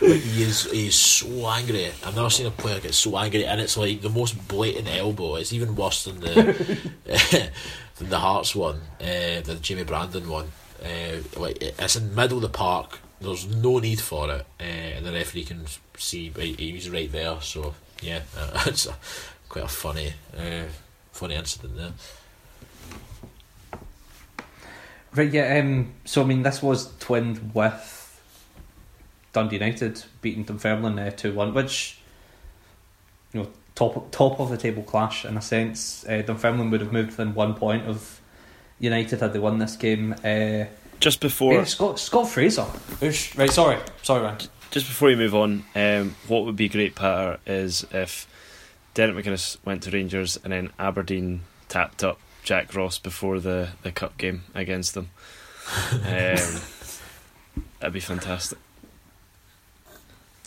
like he is he's so angry I've never seen a player get so angry and it's like the most blatant elbow it's even worse than the than the Hearts one uh, the Jamie Brandon one. Uh, like it's in the middle of the park. There's no need for it. Uh, and the referee can see he's right there. So yeah uh, <laughs> it's a, quite a funny uh, funny incident there. Right, yeah. Um, so I mean, this was twinned with Dundee United beating Dunfermline uh, two one, which you know top top of the table clash in a sense. Uh, Dunfermline would have moved within one point of United had they won this game. Uh, Just before yeah, Scott Scott Fraser. Oosh. Right, sorry, sorry, man. just before we move on, um, what would be great, Patter, is if Derek McInnes went to Rangers and then Aberdeen tapped up Jack Ross before the, the cup game against them. Um, that'd be fantastic.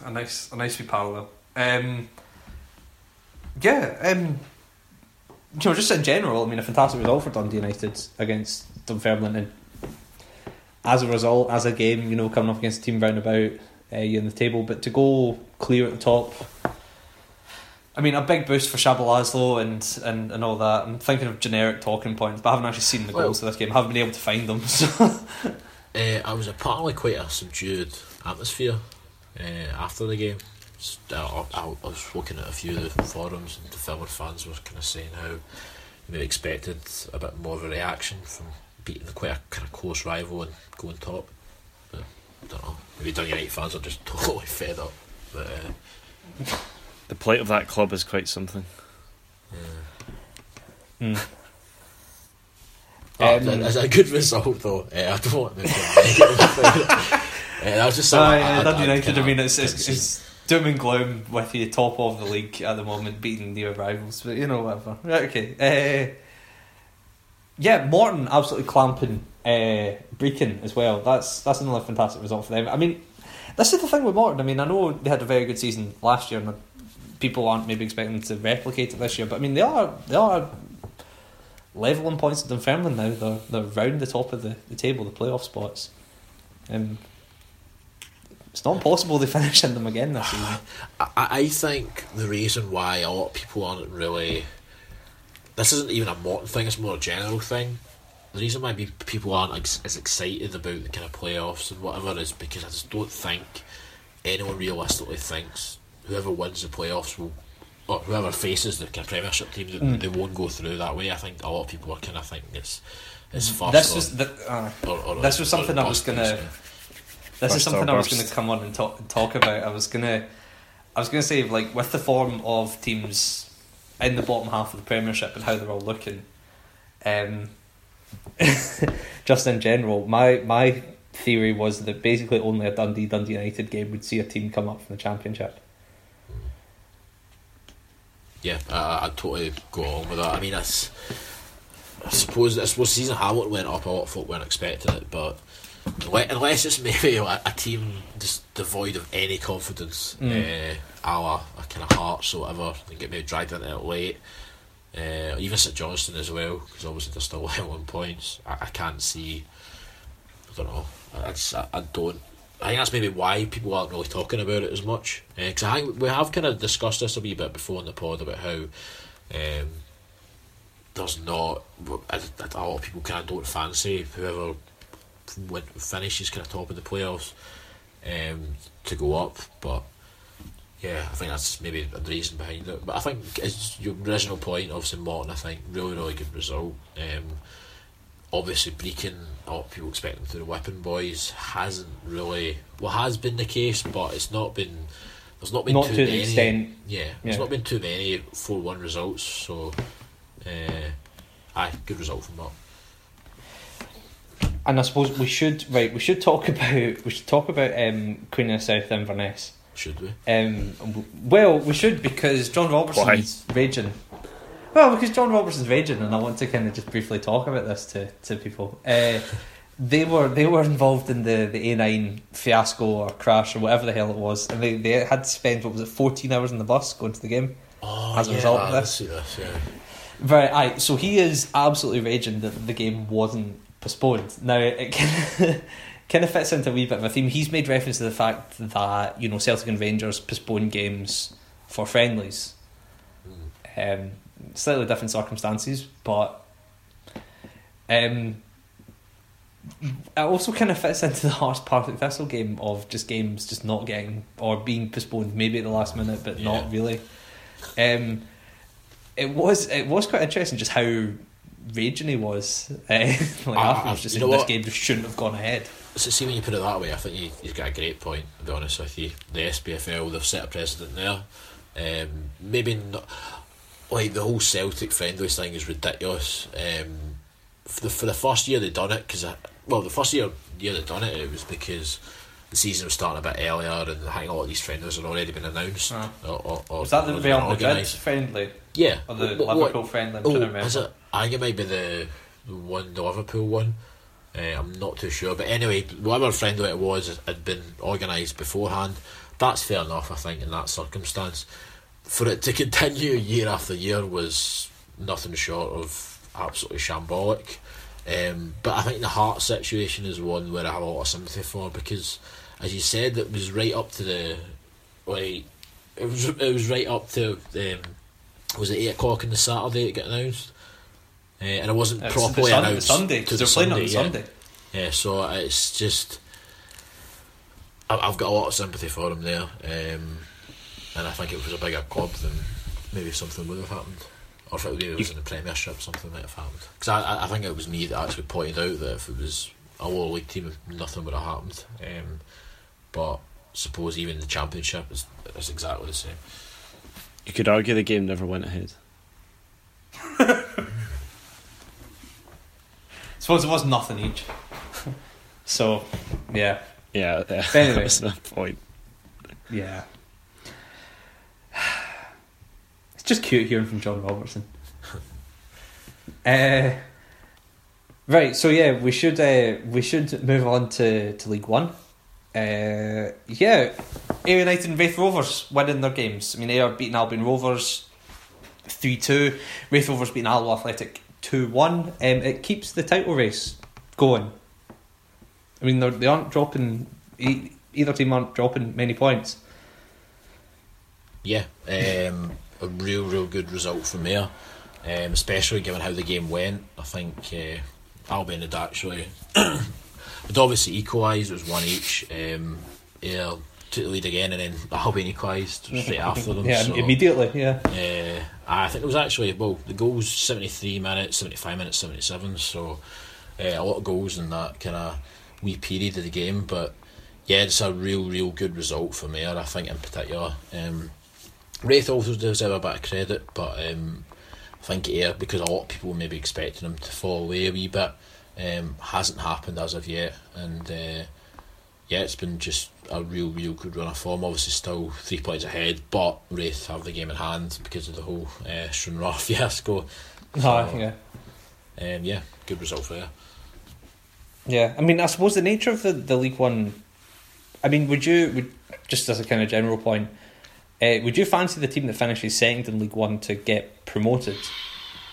A nice, a nice wee parallel. Um, yeah, um, you know, just in general, I mean, a fantastic result for Dundee United against Dunfermline, and as a result, as a game, you know, coming up against a team roundabout uh, you in the table, but to go clear at the top. I mean, a big boost for Csaba László and, and, and all that. I'm thinking of generic talking points, but I haven't actually seen the goals of this game. I haven't been able to find them. So. <laughs> Uh, I was apparently quite a subdued atmosphere uh, after the game. S- I, I, I was looking at a few of the forums and the film fans were kind of saying how maybe expected a bit more of a reaction from beating the quite a kind of close rival and going top. But I don't know. Maybe Dundee United fans are just <laughs> totally fed up. But uh, The plight of that club is quite something. Hmm. oh, Um, that- that's a good result though. Uh, I don't want to make uh, <laughs> that was just So, something uh, I- I- Dundee I United, I mean, it's, it's, it's doom and gloom with you top of the league at the moment, beating near rivals, but you know, whatever. Okay. Uh, yeah, Morton absolutely clamping uh, as well. That's that's another fantastic result for them. I mean, this is the thing with Morton. I mean, I know they had a very good season last year, and people aren't maybe expecting to replicate it this year. But I mean, they are they are leveling points with Dunfermline now. They're they're round the top of the, the table, the playoff spots. Um, it's not possible they finish in them again this season. <sighs> I, I think the reason why a lot of people aren't really. This isn't even a Morton thing, it's more a general thing. The reason why be- people aren't ex- as excited about the kind of playoffs and whatever is because I just don't think anyone realistically thinks whoever wins the playoffs will. Or whoever faces the kind of Premiership team, that Mm. they won't go through that way. I think a lot of people are kind of thinking it's it's first. This or, was the, uh, or, or, this was something I was gonna-. This is something I was going to come on and talk talk about. I was gonna, I was gonna say like with the form of teams in the bottom half of the Premiership and how they're all looking, um, <laughs> just in general, my my theory was that basically only a Dundee Dundee United game would see a team come up from the Championship. Yeah, I, I totally go along with that. I mean, it's, I suppose I suppose season Hamilton went up. A lot of folk weren't expecting it, but unless it's maybe <laughs> a, a team just devoid of any confidence, Mm. uh, a la a kind of Hearts or whatever, they get maybe dragged into it late. Uh, even St Johnstone as well, because obviously they're still <laughs> well on points. I, I can't see. I don't know. I, I, just, I, I don't. I think that's maybe why people aren't really talking about it as much. Because I think we have kind of discussed this a wee bit before in the pod about how um, there's not a, a lot of people kind of don't fancy whoever finishes kind of top of the playoffs um, to go up. But yeah, I think that's maybe the reason behind it. But I think it's your original point, obviously Morton. I think really really good result. Um, obviously Brechin, a lot people expect them to the Whipping Boys hasn't really well has been the case, but it's not been. There's not been Not too to the many. extent- Yeah, there's yeah. not been too many four one results. So, uh, aye, good result from that. And I suppose we should right. We should talk <laughs> about we should talk about um, Queen of the South Inverness. Should we? Um, well, we should because John Robertson's raging. Well, because John Robertson's raging, and I want to kind of just briefly talk about this to, to people. Uh, they were they were involved in the, the A nine fiasco or crash or whatever the hell it was, and they, they had to spend what was it fourteen hours in the bus going to the game. Oh, As a yeah, result of I this. see this. Yeah. Right, aye. So he is absolutely raging that the game wasn't postponed. Now it <laughs> kind of, kind of fits into a wee bit of a theme. He's made reference to the fact that you know Celtic and Rangers postpone games for friendlies. Um, slightly different circumstances, but um, it also kind of fits into the Hearts Partick Thistle game of just games just not getting or being postponed maybe at the last minute, but not really. Um, it was it was quite interesting just how raging he was. Uh, <laughs> like Ah, afterwards, just saying this game just shouldn't have gone ahead. So see when you put it that way, I think you, you've got a great point. To be honest with you, the SPFL they've set a precedent there. Um, maybe not like the whole Celtic friendlies thing is ridiculous. Um, for the for the first year they done it because well the first year year they done it it was because the season was starting a bit earlier and I think a lot of these friendlies had already been announced. Ah. Or, or, or, Was that the Real Madrid friendly Yeah. or the What- what- Liverpool friendly? I'm trying to Oh, remember. is it? I think it might be the, the one, the Liverpool one. Uh, I'm not too sure, but anyway, whatever friendly it was had been organised beforehand. That's fair enough, I think, in that circumstance. For it to <laughs> continue year after year was nothing short of absolutely shambolic. Um, but I think the Heart situation is one where I have a lot of sympathy for because, as you said, it was right up to the like it was it was right up to um, was it eight o'clock on the Saturday it got announced, uh, and it wasn't It's properly Sun- announced the Sunday to because the they're playing on the yeah. Sunday. Yeah, so it's just I've got a lot of sympathy for him there, um, and I think if it was a bigger club, then maybe something would have happened or if it was in the Premiership, something might have happened. Because I, I, I think it was me that actually pointed out that if it was a lower league team, nothing would have happened. Um, but suppose even the Championship is, is exactly the same. You could argue the game never went ahead. <laughs> suppose it was nothing each. <laughs> so, yeah, Yeah, yeah. <laughs> Anyway. that's the point. yeah. It's just cute hearing from John Robertson. uh, right, so yeah, we should uh, we should move on to, to League One. Uh, yeah, Ayr United and Raith Rovers winning their games. I mean, Ayr beating Albion Rovers 3 2, Raith Rovers beating Alloa Athletic 2 1. Um, it keeps the title race going. I mean, they aren't dropping, either team aren't dropping many points. Yeah, um, a real, real good result from there, um, especially given how the game went. I think uh, Albion had actually, had obviously equalised, it was one each. Um, yeah, took the lead again, and then Albion equalised straight after them. <laughs> Yeah, so, immediately, yeah. Uh, I think it was actually well the goals seventy three minutes, seventy five minutes, seventy seven. So uh, a lot of goals in that kind of wee period of the game. But yeah, it's a real, real good result for Mayor. I think in particular. Um, Raith also deserve a bit of credit, but um, I think Ayr because a lot of people were maybe expecting him to fall away a wee bit. Um, hasn't happened as of yet, and uh, yeah, it's been just a real, real good run of form. Obviously, still three points ahead, but Raith have the game in hand because of the whole uh, Stranraer <laughs> fiasco. Ah, yeah. Um, yeah, good result for you. Yeah, I mean, I suppose the nature of the, the League One. I mean, would you would just as a kind of general point, uh, would you fancy the team that finishes second in League One to get promoted,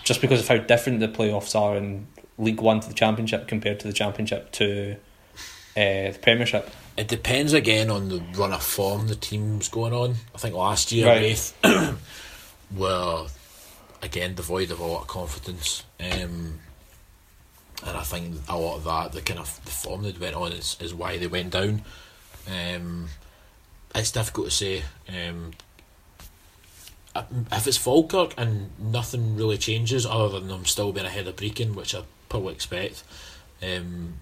just because of how different the playoffs are in League One to the Championship compared to the Championship to uh, the Premiership? It depends again on the run of form the team's going on. I think last year Right. <coughs> Were again devoid of a lot of confidence, um, and I think a lot of that the kind of the form they went on is, is why they went down. Um, it's difficult to say. Um, if it's Falkirk and nothing really changes other than them still being ahead of Brechin, which I probably expect, um,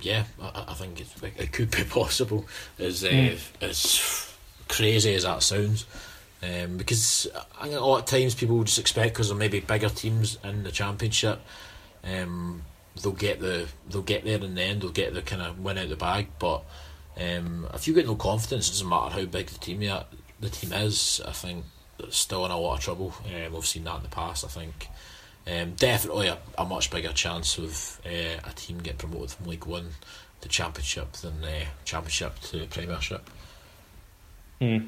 yeah, I, I think it's, it could be <laughs> possible. As uh, Mm. as crazy as that sounds, um, because I think a lot of times people just expect because there may be bigger teams in the championship, um, they'll get the they'll get there in the end. They'll get the kind of win out the bag. But um, if you get no confidence, it doesn't matter how big the team you the team is. I think it's still in a lot of trouble. Um, we've seen that in the past. I think. Um, definitely a, a much bigger chance of uh, a team getting promoted from League One to Championship than uh, Championship to Premiership. Hmm.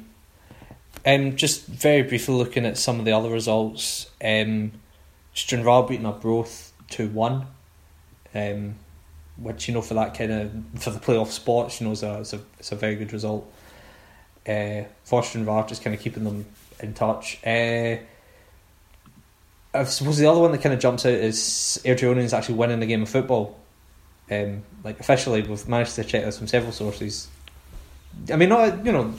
Um, just very briefly looking at some of the other results. Um, Stranraer beating Arbroath two one, um, which you know for that kind of for the playoff spots, you know, is a it's a, it's a very good result. Uh, for Stranraer, just kind of keeping them in touch. Uh, I suppose the other one that kind of jumps out is Airdrieonians actually winning the game of football. Um, like officially, we've managed to check this from several sources. I mean, not you know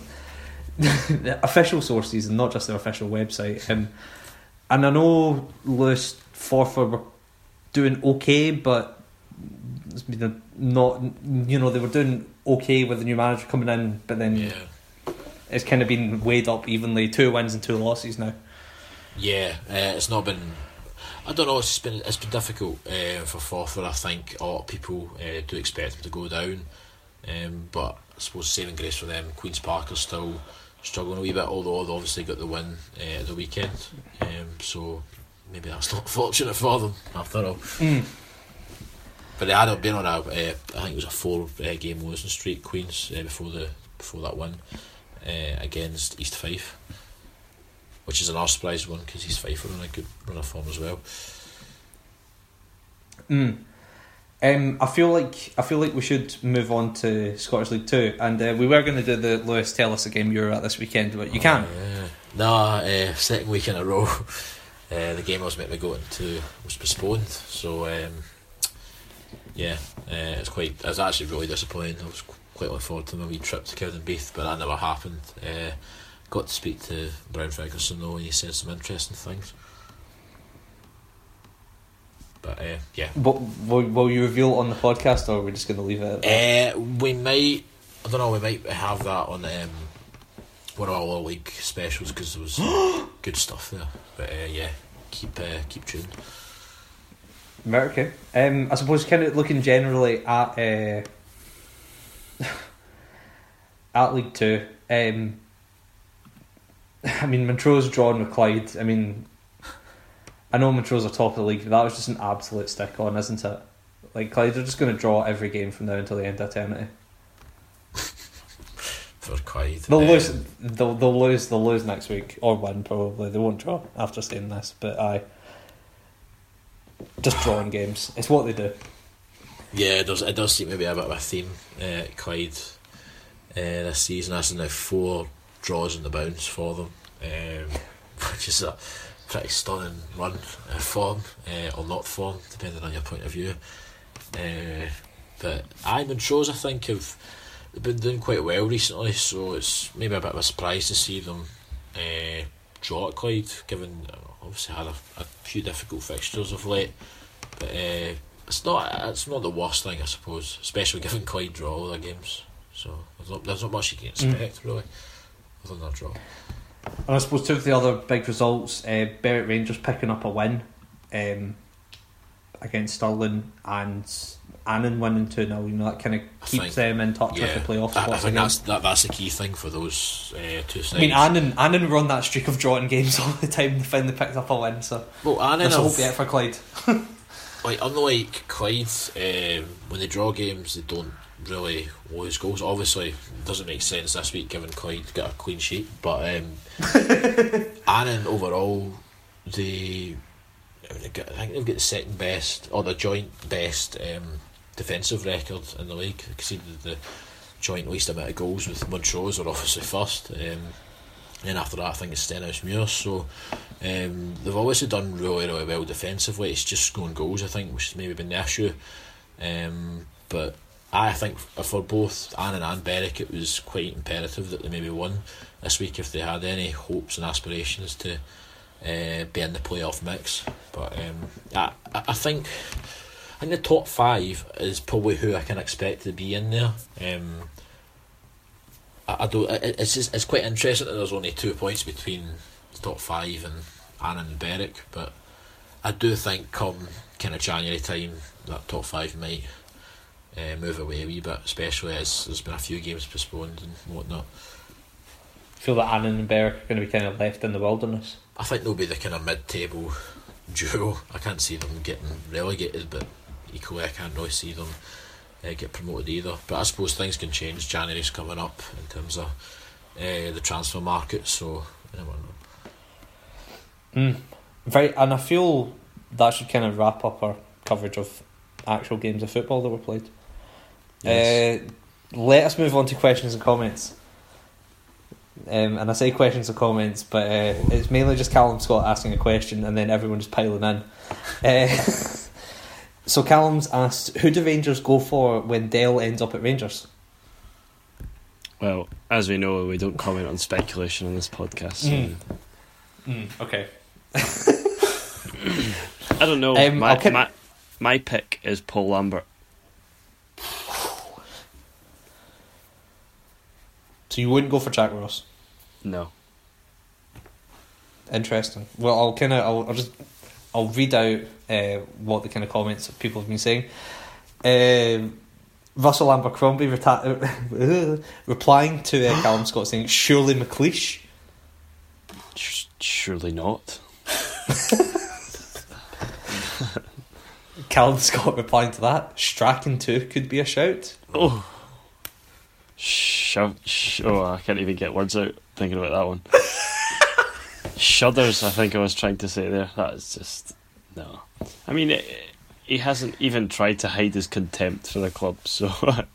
<laughs> official sources and not just their official website. Um, and I know Lewis Forfar were doing okay, but it's been a not you know they were doing okay with the new manager coming in, but then Yeah. it's kind of been weighed up evenly. Two wins and two losses now. Yeah, uh, it's not been. I don't know. It's been it's been difficult uh, for Forfar. I think a lot of people uh, do expect them to go down, um, but I suppose saving grace for them. Queens Park are still struggling a wee bit, although they've obviously got the win uh, at the weekend. Um, so maybe that's <laughs> not fortunate for them after all. But they had been on a, uh, I think it was a four uh, game losing streak, Queens, uh, before the before that win uh, against East Fife, which is another surprise one because East Fife and on a good run of form as well. Mm. Um, I feel like I feel like we should move on to Scottish League Two, and uh, we were going to do the Lewis tell us a game you were at this weekend, but you can't. Uh, no, uh, second week in a row, <laughs> uh, the game I was meant to go into was postponed. So um, yeah, uh, it's quite. I was actually really disappointing. I was quite looking forward to my wee trip to Cowdenbeath, but that never happened. Uh, got to speak to Brian Ferguson though, and he said some interesting things. But uh, yeah, But will, will you reveal it on the podcast, or are we just going to leave it? At that? uh, we might. I don't know. We might have that on um, one of our league specials because there was <gasps> good stuff there. But uh, yeah, keep uh, keep tuned. Okay. Um, I suppose kind of looking generally at uh, <laughs> at League Two. Um, <laughs> I mean, Montrose drawn with Clyde. I mean, I know Montrose are top of the league, but that was just an absolute stick on, isn't it? Like Clyde are just going to draw every game from now until the end of eternity. <laughs> For Clyde, They'll Um, lose. They'll, they'll lose. They'll lose next week or win probably. They won't draw after seeing this, but I just drawing games. It's what they do. Yeah, it does. It does seem to be a bit of a theme. Uh, Clyde uh, this season has now four draws in the bounce for them, um, <laughs> which is a pretty stunning run uh, form uh, or not form, depending on your point of view. Uh, but I Montrose, I think, have they've been doing quite well recently, so it's maybe a bit of a surprise to see them uh, draw at Clyde, given uh, obviously had a, a few difficult fixtures of late. But uh, it's not it's not the worst thing, I suppose, especially <laughs> given Clyde draw all their games. So there's not, there's not much you can expect really, other than a draw. And I suppose two of the other big results, uh, Berwick Rangers picking up a win um, against Stirling and Annan winning 2 0. You know, that kind of keeps think- them in touch Yeah, with the playoff I, I think again. that's that, that's the key thing for those uh, two sides. I mean, Annan, Annan run that streak of drawing games <laughs> all the time. They finally picked up a win, so well, Annan hope yet for Clyde. <laughs> like unlike Clyde, um, when they draw games, they don't really lose goals. Obviously, it doesn't make sense this week given Clyde got a clean sheet. But um, <laughs> Annan overall, they I, mean, they got, I think they've got the second best or the joint best um, defensive record in the league. They conceded the joint least amount of goals with Montrose are obviously first. Um, and after that, I think it's Stenhouse So um, they've obviously done really, really well defensively. It's just scoring goals, I think, which has maybe been the issue. Um, but I think for both Annan and Berwick, it was quite imperative that they maybe won this week if they had any hopes and aspirations to uh, be in the playoff mix. But um, I, I think I think the top five is probably who I can expect to be in there. Um, I, I don't. It, it's just, it's quite interesting that there's only two points between the top five and Annan and Berwick, but I do think come kind of January time that top five might uh, move away a wee bit, especially as there's been a few games postponed and whatnot. feel that Berwick are going to be kind of left in the wilderness. I think they'll be the kind of mid-table <laughs> duo. I can't see them getting relegated, but equally I can't really see them uh, get promoted either. But I suppose things can change. January's coming up in terms of uh, the transfer market, so you never know. Mm. Very, and I feel that should kind of wrap up our coverage of actual games of football that were played. Yes. Uh, let us move on to questions and comments. Um, and I say questions and comments, but uh, it's mainly just Callum Scott asking a question and then everyone just piling in. Uh, <laughs> so Callum's asked, who do Rangers go for when Dell ends up at Rangers? Well, as we know, we don't comment on speculation on this podcast. So Mm. Mm, okay. <laughs> I don't know. Um, my, I'll keep- my my pick is Paul Lambert. So you wouldn't go for Jack Ross? No. Interesting. Well, I'll kind of, I'll, I'll just, I'll read out uh, what the kind of comments that people have been saying. Um, Russell Abercrombie reta- <laughs> replying to uh, Callum <gasps> Scott saying, "Surely McLeish." Surely not. <laughs> Callum Scott replying to that, Strachan too could be a shout. Oh. Sh- sh- oh, I can't even get words out thinking about that one. <laughs> Shudders, I think I was trying to say there. That is just. No. I mean, it, he hasn't even tried to hide his contempt for the club, so. <laughs> um,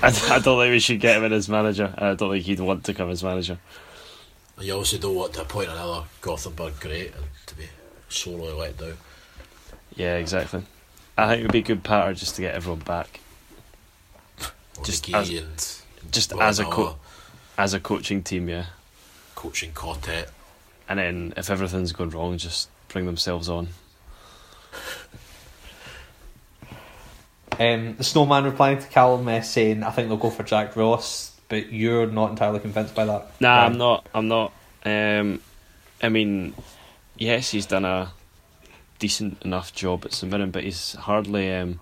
I, I don't think we should get him in as manager. I don't think he'd want to come as manager. You obviously don't want to appoint another Gothenburg great and to be sorely let down. Yeah, exactly. I think it would be a good pattern just to get everyone back. Or Just McGee as- and Just well, as a co- as a coaching team, yeah. coaching quartet. And then if everything's going wrong, just bring themselves on. Um, the Snowman replying to Callum uh, saying, "I think they'll go for Jack Ross," but you're not entirely convinced by that. Nah, Right. I'm not. I'm not. Um, I mean, yes, he's done a decent enough job at St Mirren, but he's hardly um,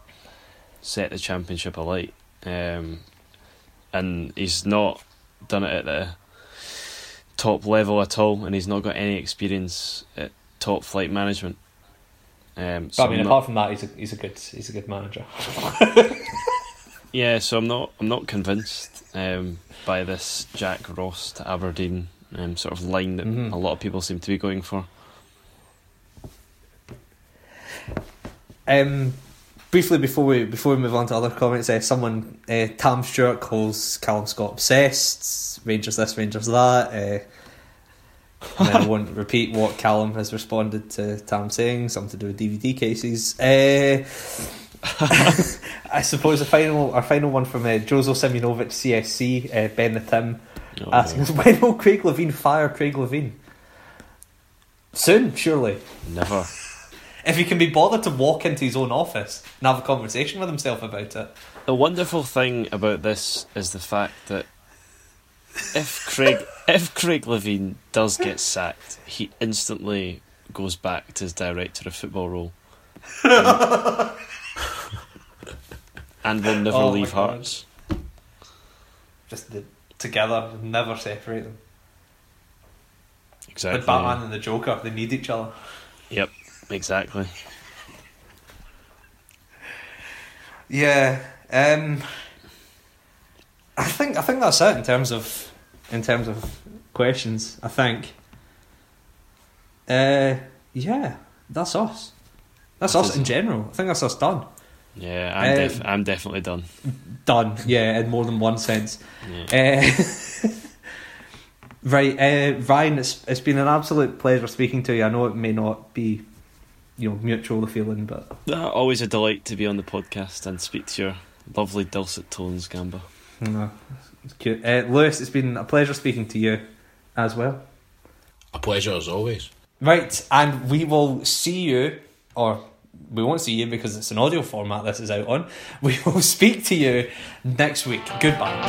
set the championship alight, um, and he's not done it at the top level at all, and he's not got any experience at top flight management. Um, so But I mean, I'm not- apart from that, he's a he's a good he's a good manager. <laughs> Yeah, so I'm not I'm not convinced um, by this Jack Ross to Aberdeen um, sort of line that Mhm. a lot of people seem to be going for. Um, briefly before we before we move on to other comments, uh, someone uh, Tam Stewart calls Callum Scott obsessed. Rangers this, Rangers that. Uh, and I <laughs> won't repeat what Callum has responded to Tam saying, something to do with DVD cases. Uh, <laughs> I suppose the final our final one from uh, Jozo Simunovic CSC uh, Ben the Tim Oh, asking us when will Craig Levein fire Craig Levein? Soon, surely. Never. If he can be bothered to walk into his own office and have a conversation with himself about it. The wonderful thing about this is the fact that if Craig <laughs> if Craig Levein does get sacked, he instantly goes back to his director of football role. and, <laughs> and will never Oh leave Hearts. Just the, together, never separate them. Exactly. Like Batman and the Joker, they need each other. Yep, exactly. Yeah. Um I think I think that's it in terms of in terms of questions, I think. Uh yeah, that's us. That's That us in general. I think that's us done. Yeah, I'm, Um, def- I'm definitely done. Done, yeah, in more than one sense. Yeah. Uh, <laughs> right, uh, Ryan, it's it's been an absolute pleasure speaking to you. I know it may not be, you know, mutual the feeling, but Uh, always a delight to be on the podcast and speak to your lovely dulcet tones, Gamba. no, it's cute. Uh, Lewis, it's been a pleasure speaking to you as well. A pleasure as always. Right, and we will see you, or we won't see you because it's an audio format this is out on. <laughs> We will speak to you next week. Goodbye.